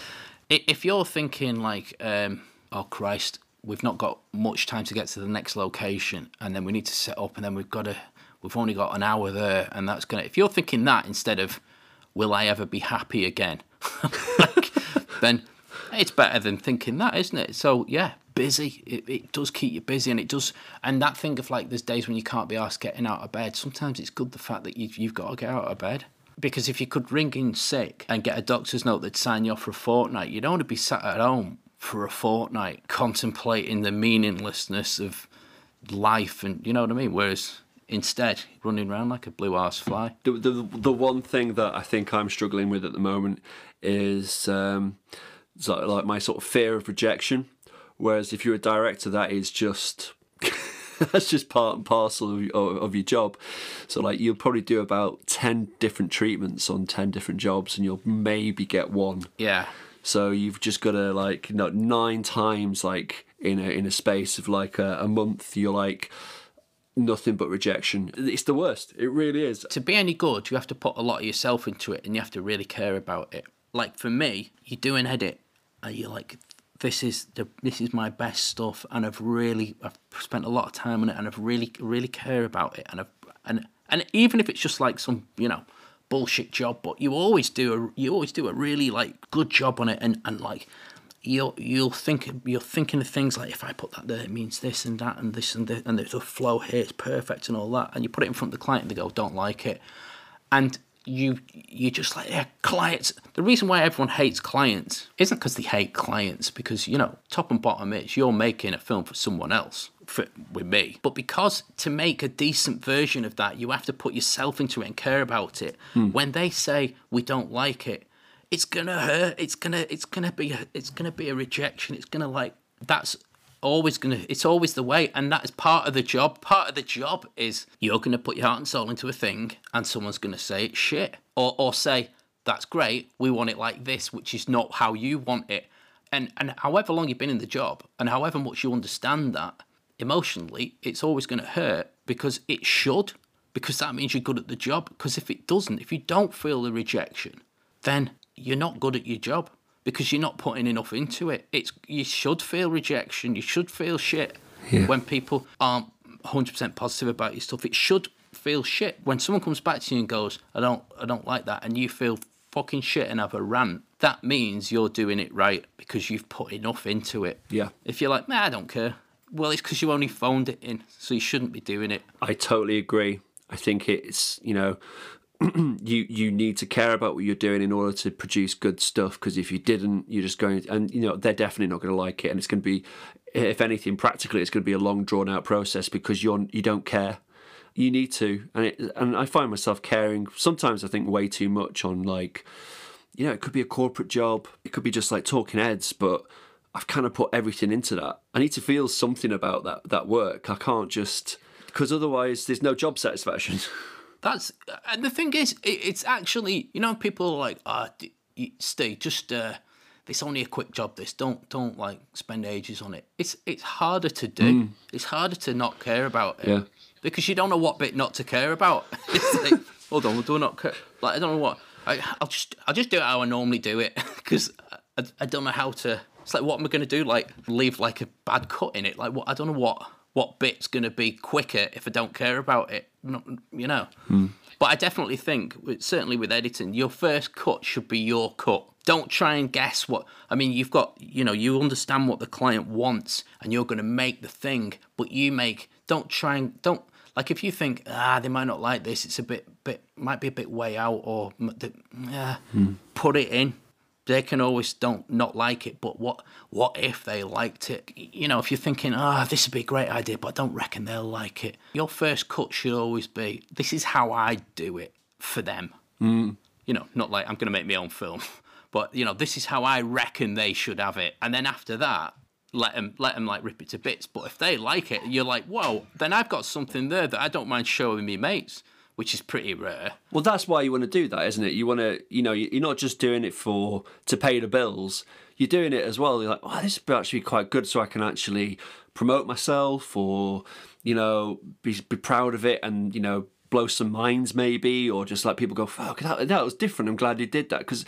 if you're thinking like, um, oh Christ, we've not got much time to get to the next location and then we need to set up and then we've got to we've only got an hour there and that's gonna if you're thinking that instead of will I ever be happy again? like, then it's better than thinking that, isn't it? So yeah, busy. It, it does keep you busy, and it does. And that thing of like, there's days when you can't be asked getting out of bed. Sometimes it's good the fact that you've you've got to get out of bed. Because if you could ring in sick and get a doctor's note that'd sign you off for a fortnight, you don't want to be sat at home for a fortnight contemplating the meaninglessness of life, and you know what I mean. Whereas instead, running around like a blue ass fly. the, the the one thing that I think I'm struggling with at the moment is um, of like my sort of fear of rejection. Whereas if you're a director, that is just that's just part and parcel of, of, of your job. So like you'll probably do about ten different treatments on ten different jobs, and you'll maybe get one. Yeah. So you've just got to like you know, nine times like in a in a space of like a, a month, you're like nothing but rejection. It's the worst. It really is. to be any good, you have to put a lot of yourself into it and you have to really care about it. Like for me, you do an edit you're like, this is the this is my best stuff and I've really I've spent a lot of time on it and I've really really care about it and I've and and even if it's just like some, you know, bullshit job, but you always do a you always do a really like good job on it and, and like you'll you'll think you're thinking of things like if I put that there it means this and that and this and this and the flow here is perfect and all that and you put it in front of the client and they go don't like it and you you just like yeah, clients. The reason why everyone hates clients isn't because they hate clients, because you know, top and bottom is you're making a film for someone else. For, with me, but because to make a decent version of that, you have to put yourself into it and care about it. Hmm. When they say we don't like it, it's gonna hurt. It's gonna it's gonna be a, it's gonna be a rejection. It's gonna like that's always gonna it's always the way and that is part of the job. Part of the job is you're gonna put your heart and soul into a thing and someone's gonna say it's shit or or say that's great we want it like this which is not how you want it. And and however long you've been in the job and however much you understand that emotionally it's always gonna hurt because it should because that means you're good at the job because if it doesn't if you don't feel the rejection then you're not good at your job because you're not putting enough into it. It's you should feel rejection, you should feel shit when people aren't 100% positive about your stuff. It should feel shit when someone comes back to you and goes, "I don't I don't like that." And you feel fucking shit and have a rant. That means you're doing it right because you've put enough into it. Yeah. If you're like, "Nah, I don't care." Well, it's because you only phoned it in, so you shouldn't be doing it. I totally agree. I think it's you know you you need to care about what you're doing in order to produce good stuff because if you didn't you're just going and you know they're definitely not going to like it and it's going to be if anything practically it's going to be a long drawn out process because you're you don't care. You need to and it, and I find myself caring sometimes I think way too much on like you know it could be a corporate job it could be just like talking heads but I've kind of put everything into that. I need to feel something about that that work. I can't just because otherwise there's no job satisfaction That's and the thing is, it, it's actually you know people are like, ah, d y Steve, just uh, this only a quick job. This don't don't like spend ages on it. It's it's harder to do. It's harder to not care about it Yeah. because you don't know what bit not to care about. it's like, hold on, do I not care? Like I don't know what. I, I'll just I'll just do it how I normally do it because I, I don't know how to. It's like what am I going to do? Like leave like a bad cut in it? Like what? I don't know what what bit's going to be quicker if I don't care about it. Not, you know. But I definitely think, certainly with editing, your first cut should be your cut. Don't try and guess what. I mean, you've got, you know, you understand what the client wants, and you're going to make the thing. But you make. Don't try and don't like if you think ah they might not like this. It's a bit bit might be a bit way out or yeah, put it in they can always don't not like it but what what if they liked it? You know if you're thinking ah this would be a great idea but i don't reckon they'll like it your first cut should always be this is how i do it for them. Mm. you know not like i'm going to make my own film but you know this is how i reckon they should have it and then after that let them let them like rip it to bits but if they like it you're like whoa then i've got something there that i don't mind showing me mates which is pretty rare Well, that's why you want to do that, isn't it? You want to, you know, you're not just doing it for to pay the bills. You're doing it as well. You're like, oh, this would actually be quite good, so I can actually promote myself, or you know, be be proud of it, and you know, blow some minds maybe, or just like people go, fuck, that, that was different. I'm glad you did that because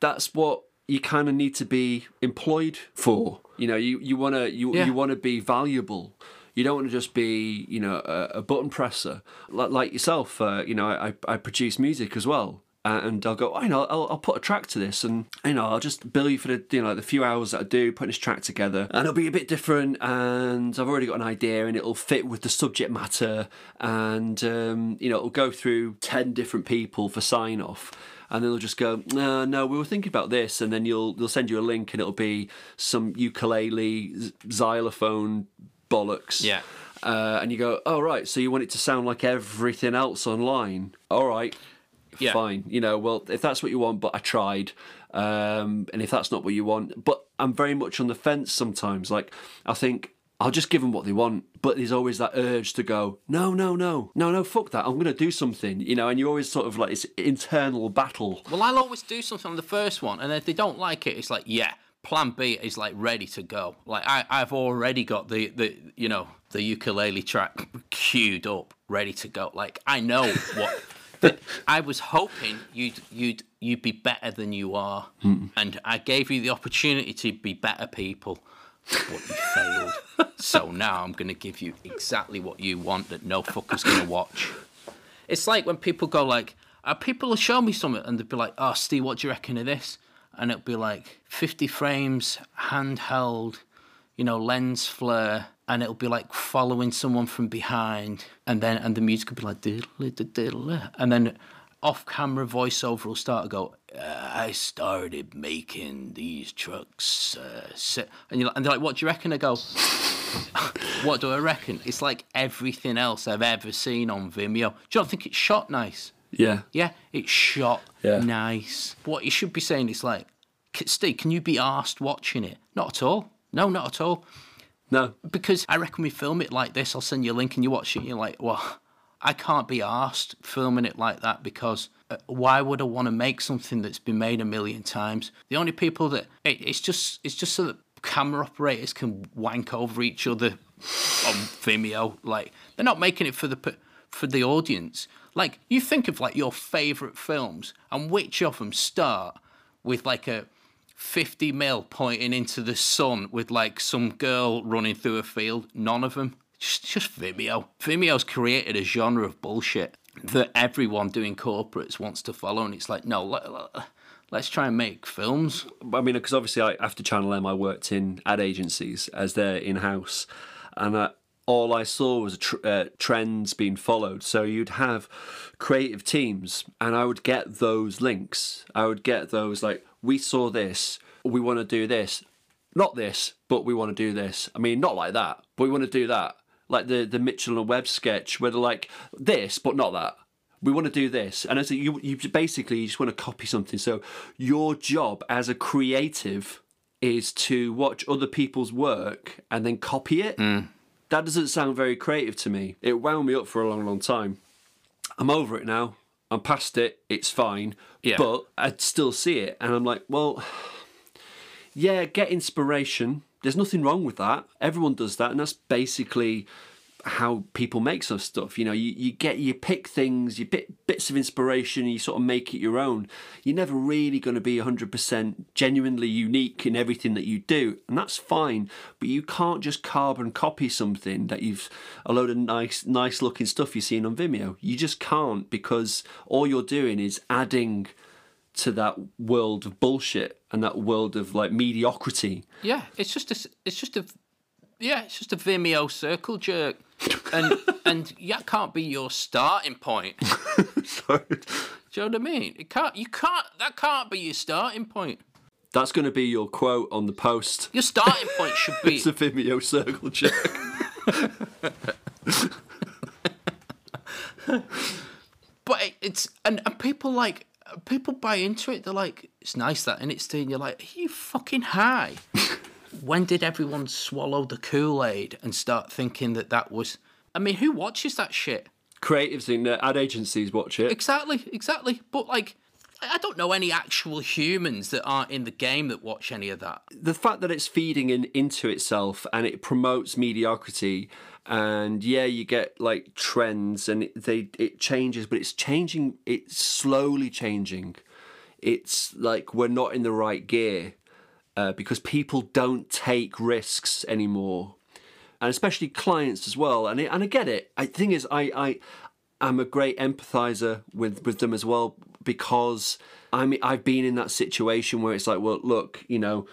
that's what you kind of need to be employed for. You know, you you want to you Yeah. you want to be valuable. You don't want to just be, you know, a, a button presser like, like yourself. Uh, you know, I, I produce music as well, Uh, and I'll go. Oh, you know, I'll, I'll put a track to this, and you know, I'll just bill you for the you know the few hours that I do putting this track together, and it'll be a bit different. And I've already got an idea, and it'll fit with the subject matter, and um, you know, it'll go through ten different people for sign off and they'll just go, no, no, we were thinking about this, and then you'll they'll send you a link, and it'll be some ukulele, xylophone bollocks. Yeah. Uh, and you go, oh right, so you want it to sound like everything else online? All right, Yeah. fine. You know, well, if that's what you want, but I tried. Um, and if that's not what you want, but I'm very much on the fence sometimes. Like, I think I'll just give them what they want, but there's always that urge to go, no, no, no, no, no, fuck that. I'm going to do something, you know, and you're always sort of like this internal battle. Well, I'll always do something on the first one, and if they don't like it, it's like, yeah, Plan B is like ready to go. Like I, I've already got the, the, you know, the ukulele track queued up, ready to go. Like I know what. that I was hoping you'd you'd you'd be better than you are, and I gave you the opportunity to be better people, but you failed. so now I'm going to give you exactly what you want that no fucker's going to watch. It's like when people go like, uh, people will show me something and they'll be like, "Oh, Steve, what do you reckon of this?" And it'll be like 50 frames, handheld, you know, lens flare, and it'll be like following someone from behind, and then and the music will be like diddle diddle, and then off-camera voiceover will start to go. Uh, I started making these trucks, uh, si-" and you're like, and they're like, "What do you reckon?" I go, "What do I reckon?" It's like everything else I've ever seen on Vimeo. Do you not think it's shot nice? Yeah. Yeah, it's shot Yeah. nice. What you should be saying is like, "K- Steve, can you be asked watching it? Not at all. No, not at all. No. Because I reckon we film it like this. I'll send you a link and you watch it. And you're like, well, I can't be asked filming it like that because uh, why would I want to make something that's been made a million times? The only people that it, it's just it's just so that camera operators can wank over each other on Vimeo. Like they're not making it for the for the audience. Like you think of like your favorite films and which of them start with like a 50 mil pointing into the sun with like some girl running through a field. None of them. Just, just Vimeo. Vimeo's created a genre of bullshit that everyone doing corporates wants to follow, and it's like, no, let, let's try and make films. I mean, because obviously, I, after Channel M, I worked in ad agencies as their in house, and uh, all I saw was tr- uh, trends being followed. So you'd have creative teams, and I would get those links. I would get those like, we saw this, we want to do this, not this, but we want to do this. I mean, not like that, but we want to do that. Like the the Mitchell and Webb sketch, where they're like this, but not that we want to do this and as you you basically you just want to copy something so your job as a creative is to watch other people's work and then copy it that doesn't sound very creative to me it wound me up for a long long time i'm over it now i'm past it it's fine Yeah. but i'd still see it and i'm like well yeah, get inspiration. There's nothing wrong with that. Everyone does that, and that's basically how people make some stuff. You know, you, you get you pick things, you bit bits of inspiration, you sort of make it your own. You're never really going to be 100% genuinely unique in everything that you do, and that's fine. But you can't just carbon copy something that you've a load of nice nice looking stuff you're seeing on Vimeo. You just can't because all you're doing is adding to that world of bullshit and that world of like mediocrity. Yeah, it's just a, it's just a, yeah, it's just a Vimeo circle jerk, and and that can't be your starting point. so Do you know what I mean? It can't. You can't. That can't be your starting point. that's going to be your quote on the post. Your starting point should be. It's a Vimeo circle check. But it- it's and, and people like people buy into it. They're like, it's nice that, and it's and you're like, are you fucking high? When did everyone swallow the Kool Aid and start thinking that that was? I mean, who watches that shit? Creatives in uh, ad agencies watch it. Exactly, exactly. But like, I don't know any actual humans that aren't in the game that watch any of that. the fact that it's feeding in, into itself and it promotes mediocrity and yeah you get like trends and it, they it changes but it's changing it's slowly changing it's like we're not in the right gear uh, because people don't take risks anymore and especially clients as well and and I get it I thing is I I I'm a great empathizer with with them as well because I mean I've been in that situation where it's like well look you know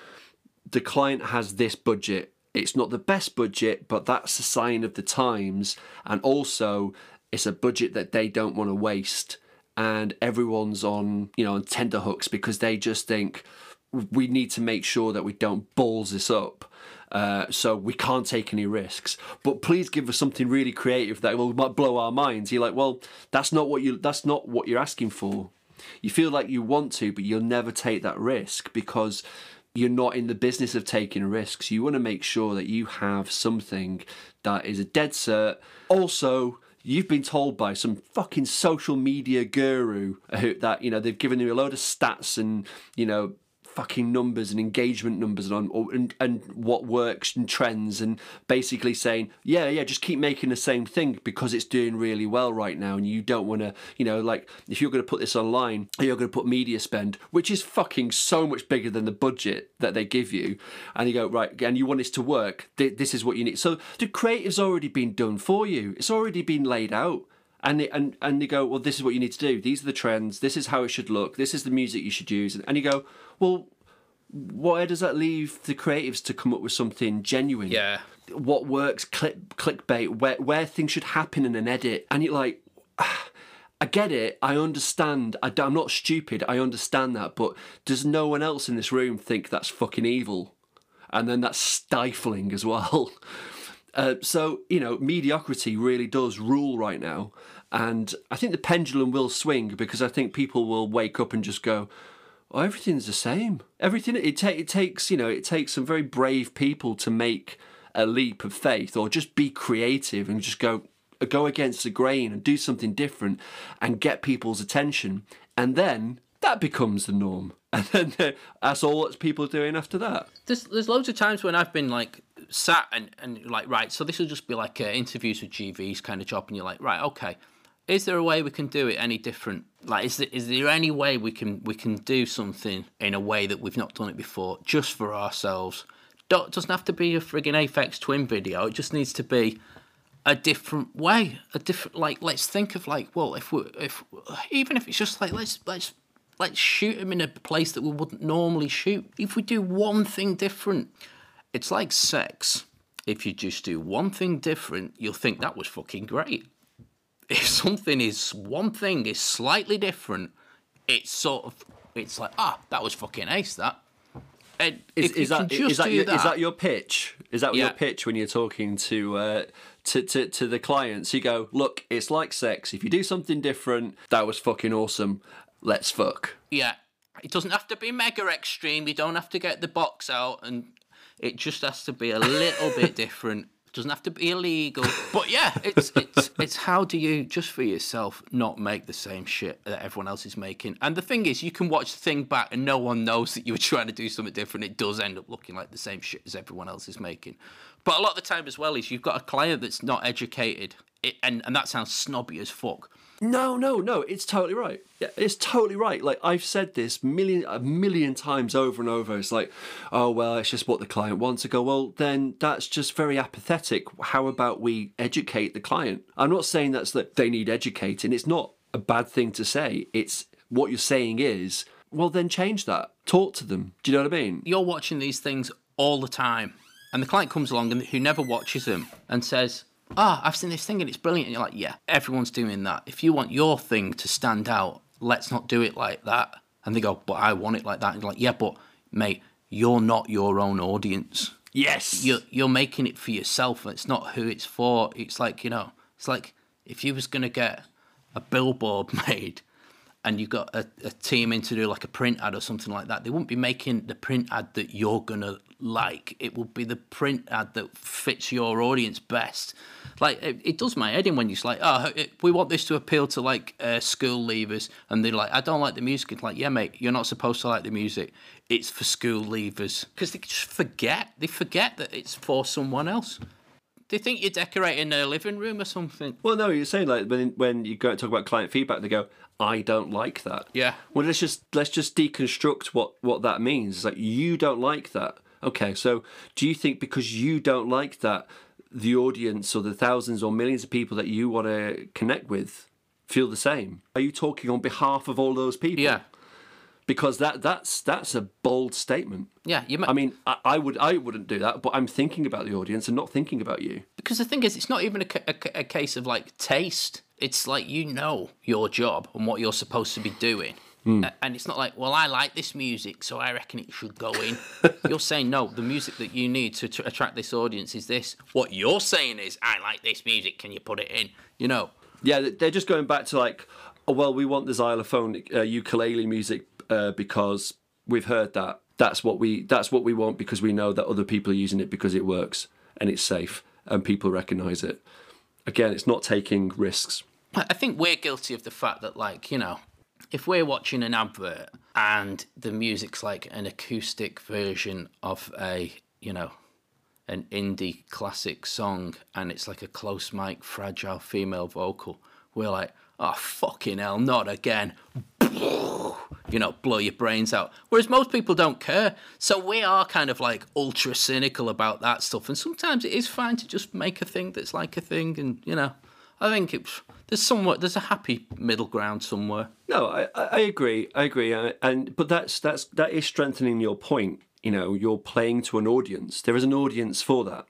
the client has this budget. It's not the best budget, but that's a sign of the times. And also, it's a budget that they don't want to waste. And everyone's on, you know, on tender hooks because they just think we need to make sure that we don't balls this up. Uh, so we can't take any risks. But please give us something really creative that will blow our minds. You're like, well, that's not what you. That's not what you're asking for. You feel like you want to, but you'll never take that risk because you're not in the business of taking risks. You want to make sure that you have something that is a dead cert. Also, you've been told by some fucking social media guru that you know they've given you a load of stats and you know fucking numbers and engagement numbers and on and, and what works and trends and basically saying yeah yeah just keep making the same thing because it's doing really well right now and you don't want to you know like if you're going to put this online you're going to put media spend which is fucking so much bigger than the budget that they give you and you go right and you want this to work th- this is what you need so the creative's already been done for you it's already been laid out and they, and and they go, well, this is what you need to do. These are the trends. This is how it should look. This is the music you should use. And, and you go, well, where does that leave the creatives to come up with something genuine? Yeah. What works? Click clickbait. Where where things should happen in an edit. And you're like, I get it. I understand. I, am not stupid. I understand that. But does no one else in this room think that's fucking evil? And then that's stifling as well. Uh, so, you know, mediocrity really does rule right now. And I think the pendulum will swing because I think people will wake up and just go, oh, everything's the same. Everything, it, ta- it takes, you know, it takes some very brave people to make a leap of faith or just be creative and just go, go against the grain and do something different and get people's attention. And then that becomes the norm. And then that's all that people are doing after that. There's, there's loads of times when I've been like sat and, and like, right, so this will just be like uh, interviews with GVs kind of job. And you're like, right, okay, is there a way we can do it any different? Like, is there, is there any way we can we can do something in a way that we've not done it before, just for ourselves? It doesn't have to be a frigging Aphex Twin video. It just needs to be a different way, a different like. Let's think of like, well, if we if even if it's just like let's let's let's shoot him in a place that we wouldn't normally shoot. If we do one thing different, it's like sex. If you just do one thing different, you'll think that was fucking great. If something is one thing is slightly different, it's sort of it's like ah that was fucking ace that. And is, is that, is that, your, that, is that your pitch? Is that yeah. your pitch when you're talking to, uh, to to to the clients? You go, look, it's like sex. If you do something different, that was fucking awesome. Let's fuck. Yeah, it doesn't have to be mega extreme. You don't have to get the box out, and it just has to be a little bit different. It doesn't have to be illegal. But yeah, it's it's it's how do you just for yourself not make the same shit that everyone else is making? And the thing is, you can watch the thing back and no one knows that you were trying to do something different. It does end up looking like the same shit as everyone else is making. But a lot of the time as well is you've got a client that's not educated, it, and and that sounds snobby as fuck. No, no, no. It's totally right. Yeah, it's totally right. Like I've said this million a million times over and over. It's like, oh well, it's just what the client wants. to go, well, then that's just very apathetic. How about we educate the client? I'm not saying that's that they need educating. It's not a bad thing to say. It's what you're saying is, well, then change that. Talk to them. Do you know what I mean? You're watching these things all the time, and the client comes along and who never watches them and says, ah, oh, I've seen this thing and it's brilliant. And you're like, yeah, everyone's doing that. If you want your thing to stand out, let's not do it like that. And they go, but I want it like that. And you're like, yeah, but mate, you're not your own audience. Yes. You're, you're making it for yourself. It's not who it's for. It's like, you know, it's like if you was going to get a billboard made and you got a, a team in to do like a print ad or something like that, they wouldn't be making the print ad that you're going to like. It will be the print ad that fits your audience best. Like it, it does my head in when you're like, oh, it, we want this to appeal to like uh, school leavers, and they're like, I don't like the music. It's like, yeah, mate, you're not supposed to like the music. It's for school leavers because they just forget. They forget that it's for someone else. They think you're decorating their living room or something. Well, no, you're saying like when when you go and talk about client feedback, they go, "I don't like that." Yeah. Well, let's just let's just deconstruct what what that means. It's like you don't like that. Okay, so do you think because you don't like that, the audience or the thousands or millions of people that you want to connect with feel the same? Are you talking on behalf of all those people? Yeah. Because that that's that's a bold statement. Yeah, you. I mean, I, I, would I wouldn't do that, but I'm thinking about the audience and not thinking about you. Because the thing is, it's not even a, a, a case of like taste. It's like you know your job and what you're supposed to be doing Mm. And it's not like, well, I like this music, so I reckon it should go in. you're saying, no, the music that you need to, to attract this audience is this. What you're saying is, I like this music, can you put it in? You know? Yeah, they're just going back to like, oh, well, we want the xylophone uh, ukulele music uh, because we've heard that. That's what we that's what we want because we know that other people are using it because it works and it's safe and people recognize it. Again, it's not taking risks. I think we're guilty of the fact that, like, you know, if we're watching an advert and the music's like an acoustic version of a, you know, an indie classic song and it's like a close mic, fragile female vocal, we're like, oh, fucking hell, not again. You know, blow your brains out. Whereas most people don't care. So we are kind of like ultra cynical about that stuff. And sometimes it is fine to just make a thing that's like a thing. And, you know, I think it's there's somewhat there's a happy middle ground somewhere. No, I, I agree, I agree, and, and but that's that's that is strengthening your point. You know, you're playing to an audience. There is an audience for that.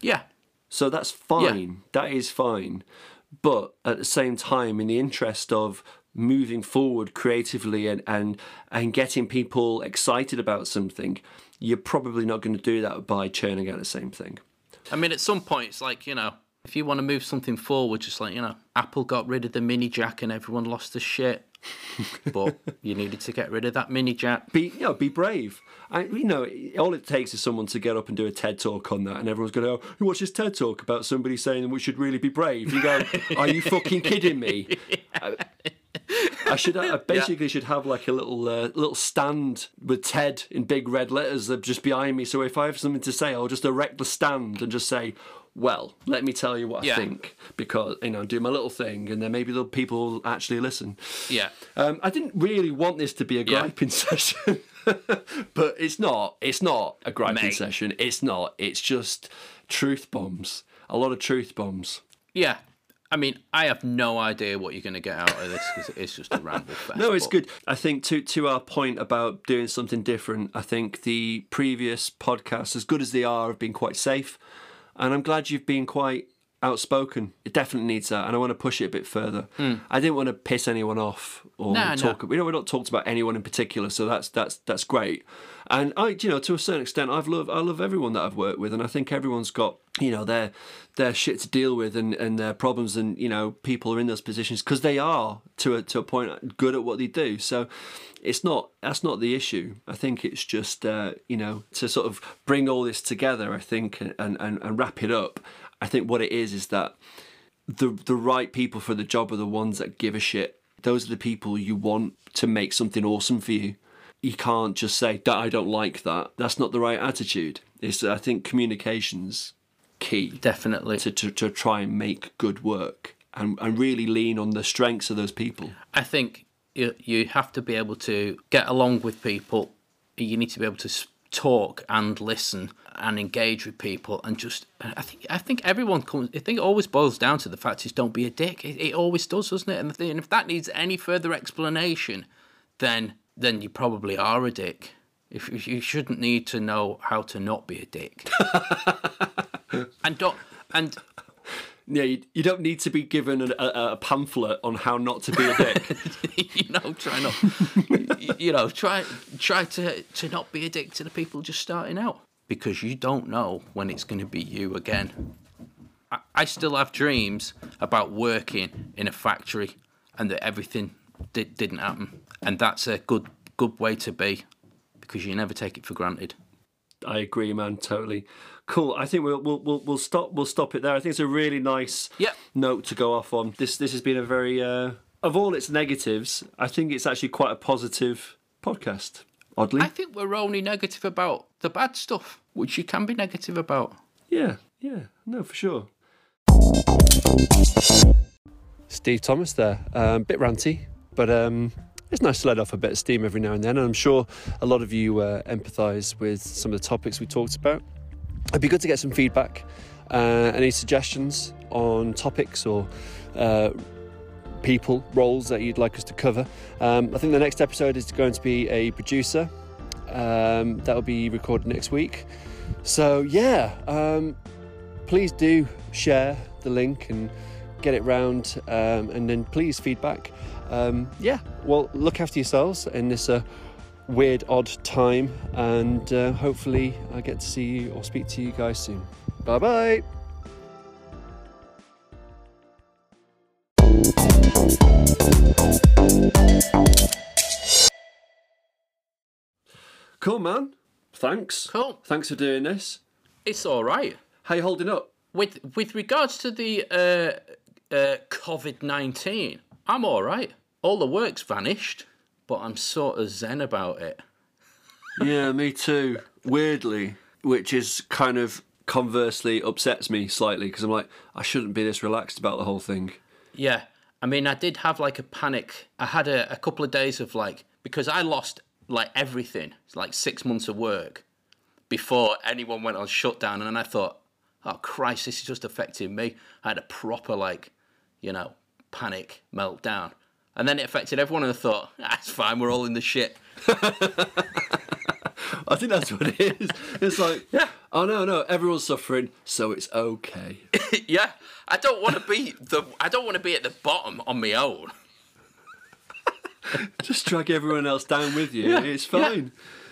Yeah. So that's fine. Yeah. That is fine. but at the same time, in the interest of moving forward creatively and and and getting people excited about something, you're probably not going to do that by churning out the same thing. I mean, at some point, it's like you know, if you want to move something forward, just like you know, Apple got rid of the mini jack and everyone lost their shit. but you needed to get rid of that mini jack. Be you know, be brave. I, you know, all it takes is someone to get up and do a TED talk on that, and everyone's going to go, "What's this TED talk about?" Somebody saying we should really be brave. You go, "Are you fucking kidding me?" I, I should I basically should have like a little uh, little stand with TED in big red letters just behind me. So if I have something to say, I'll just erect the stand and just say, "Well, let me tell you what Yeah. I think," because you know, do my little thing, and then maybe the people will actually listen. Yeah. Um, I didn't really want this to be a Yeah. griping session, but it's not. It's not a griping Mate. session. It's not. It's just truth bombs. A lot of truth bombs. Yeah. I mean, I have no idea what you're going to get out of this because it's just a ramble fest. No, it's good. I think to to our point about doing something different. I think the previous podcasts, as good as they are, have been quite safe, and I'm glad you've been quite outspoken. It definitely needs that, and I want to push it a bit further. Hmm. I didn't want to piss anyone off or No, no. talk. We know we're not talked about anyone in particular, so that's that's that's great. And I, you know, to a certain extent, I've loved I love everyone that I've worked with, and I think everyone's got you know their their shit to deal with and, and their problems, and you know people are in those positions because they are to a to a point good at what they do. So it's not that's not the issue. I think it's just uh, you know to sort of bring all this together. I think and, and and wrap it up. I think what it is is that the the right people for the job are the ones that give a shit. Those are the people you want to make something awesome for you. You can't just say that I don't like that. That's not the right attitude. It's I think communications key Definitely. to, to, to try and make good work and, and really lean on the strengths of those people. I think you, you have to be able to get along with people. You need to be able to talk and listen and engage with people and just. I think I think everyone comes. I think it always boils down to the fact is don't be a dick. It, it always does, doesn't it? And, the thing, and if that needs any further explanation, then then you probably are a dick. If, you shouldn't need to know how to not be a dick. and don't and Yeah, you, you don't need to be given a, a, a pamphlet on how not to be a dick. you know, try not, you know, try try to to not be a dick to the people just starting out because you don't know when it's going to be you again. I, I still have dreams about working in a factory and that everything did, didn't happen, and that's a good good way to be because you never take it for granted. I agree, man. Totally. Cool. I think we'll we'll we'll, we'll stop we'll stop it there. I think it's a really nice Yep. note to go off on. This this has been a very uh, of all its negatives. I think it's actually quite a positive podcast. Oddly, I think we're only negative about the bad stuff, which you can be negative about. yeah, yeah, no, for sure. Steve Thomas there, um, bit ranty, but um, it's nice to let off a bit of steam every now and then. And I'm sure a lot of you uh, empathise with some of the topics we talked about. It'd be good to get some feedback, uh, any suggestions on topics or uh, people, roles that you'd like us to cover. Um, I think the next episode is going to be a producer. Um, that will be recorded next week. So, yeah, um, please do share the link and get it round, um, and then please feedback. Um, yeah, well, look after yourselves in this uh, weird, odd time, and uh, hopefully, I get to see you or speak to you guys soon. Bye bye. Cool, man. Thanks. Cool. Thanks for doing this. It's all right. How you holding up? with with regards to the uh, uh, COVID nineteen, I'm all right. All the work's vanished, but I'm sort of zen about it. Yeah, me too. Weirdly, which is kind of conversely upsets me slightly because I'm like, I shouldn't be this relaxed about the whole thing. Yeah, I mean, I did have like a panic. I had a, a couple of days of like because I lost like everything, like six months of work before anyone went on shutdown, and then I thought, oh Christ, this is just affecting me. I had a proper like, you know, panic meltdown. And then it affected everyone, and I thought, that's fine, we're all in the shit. I think that's what it is. It's like, Yeah. Oh no, no, everyone's suffering, so it's okay. yeah, I don't want to be the. I don't want to be at the bottom on my own. Just drag everyone else down with you. it's fine.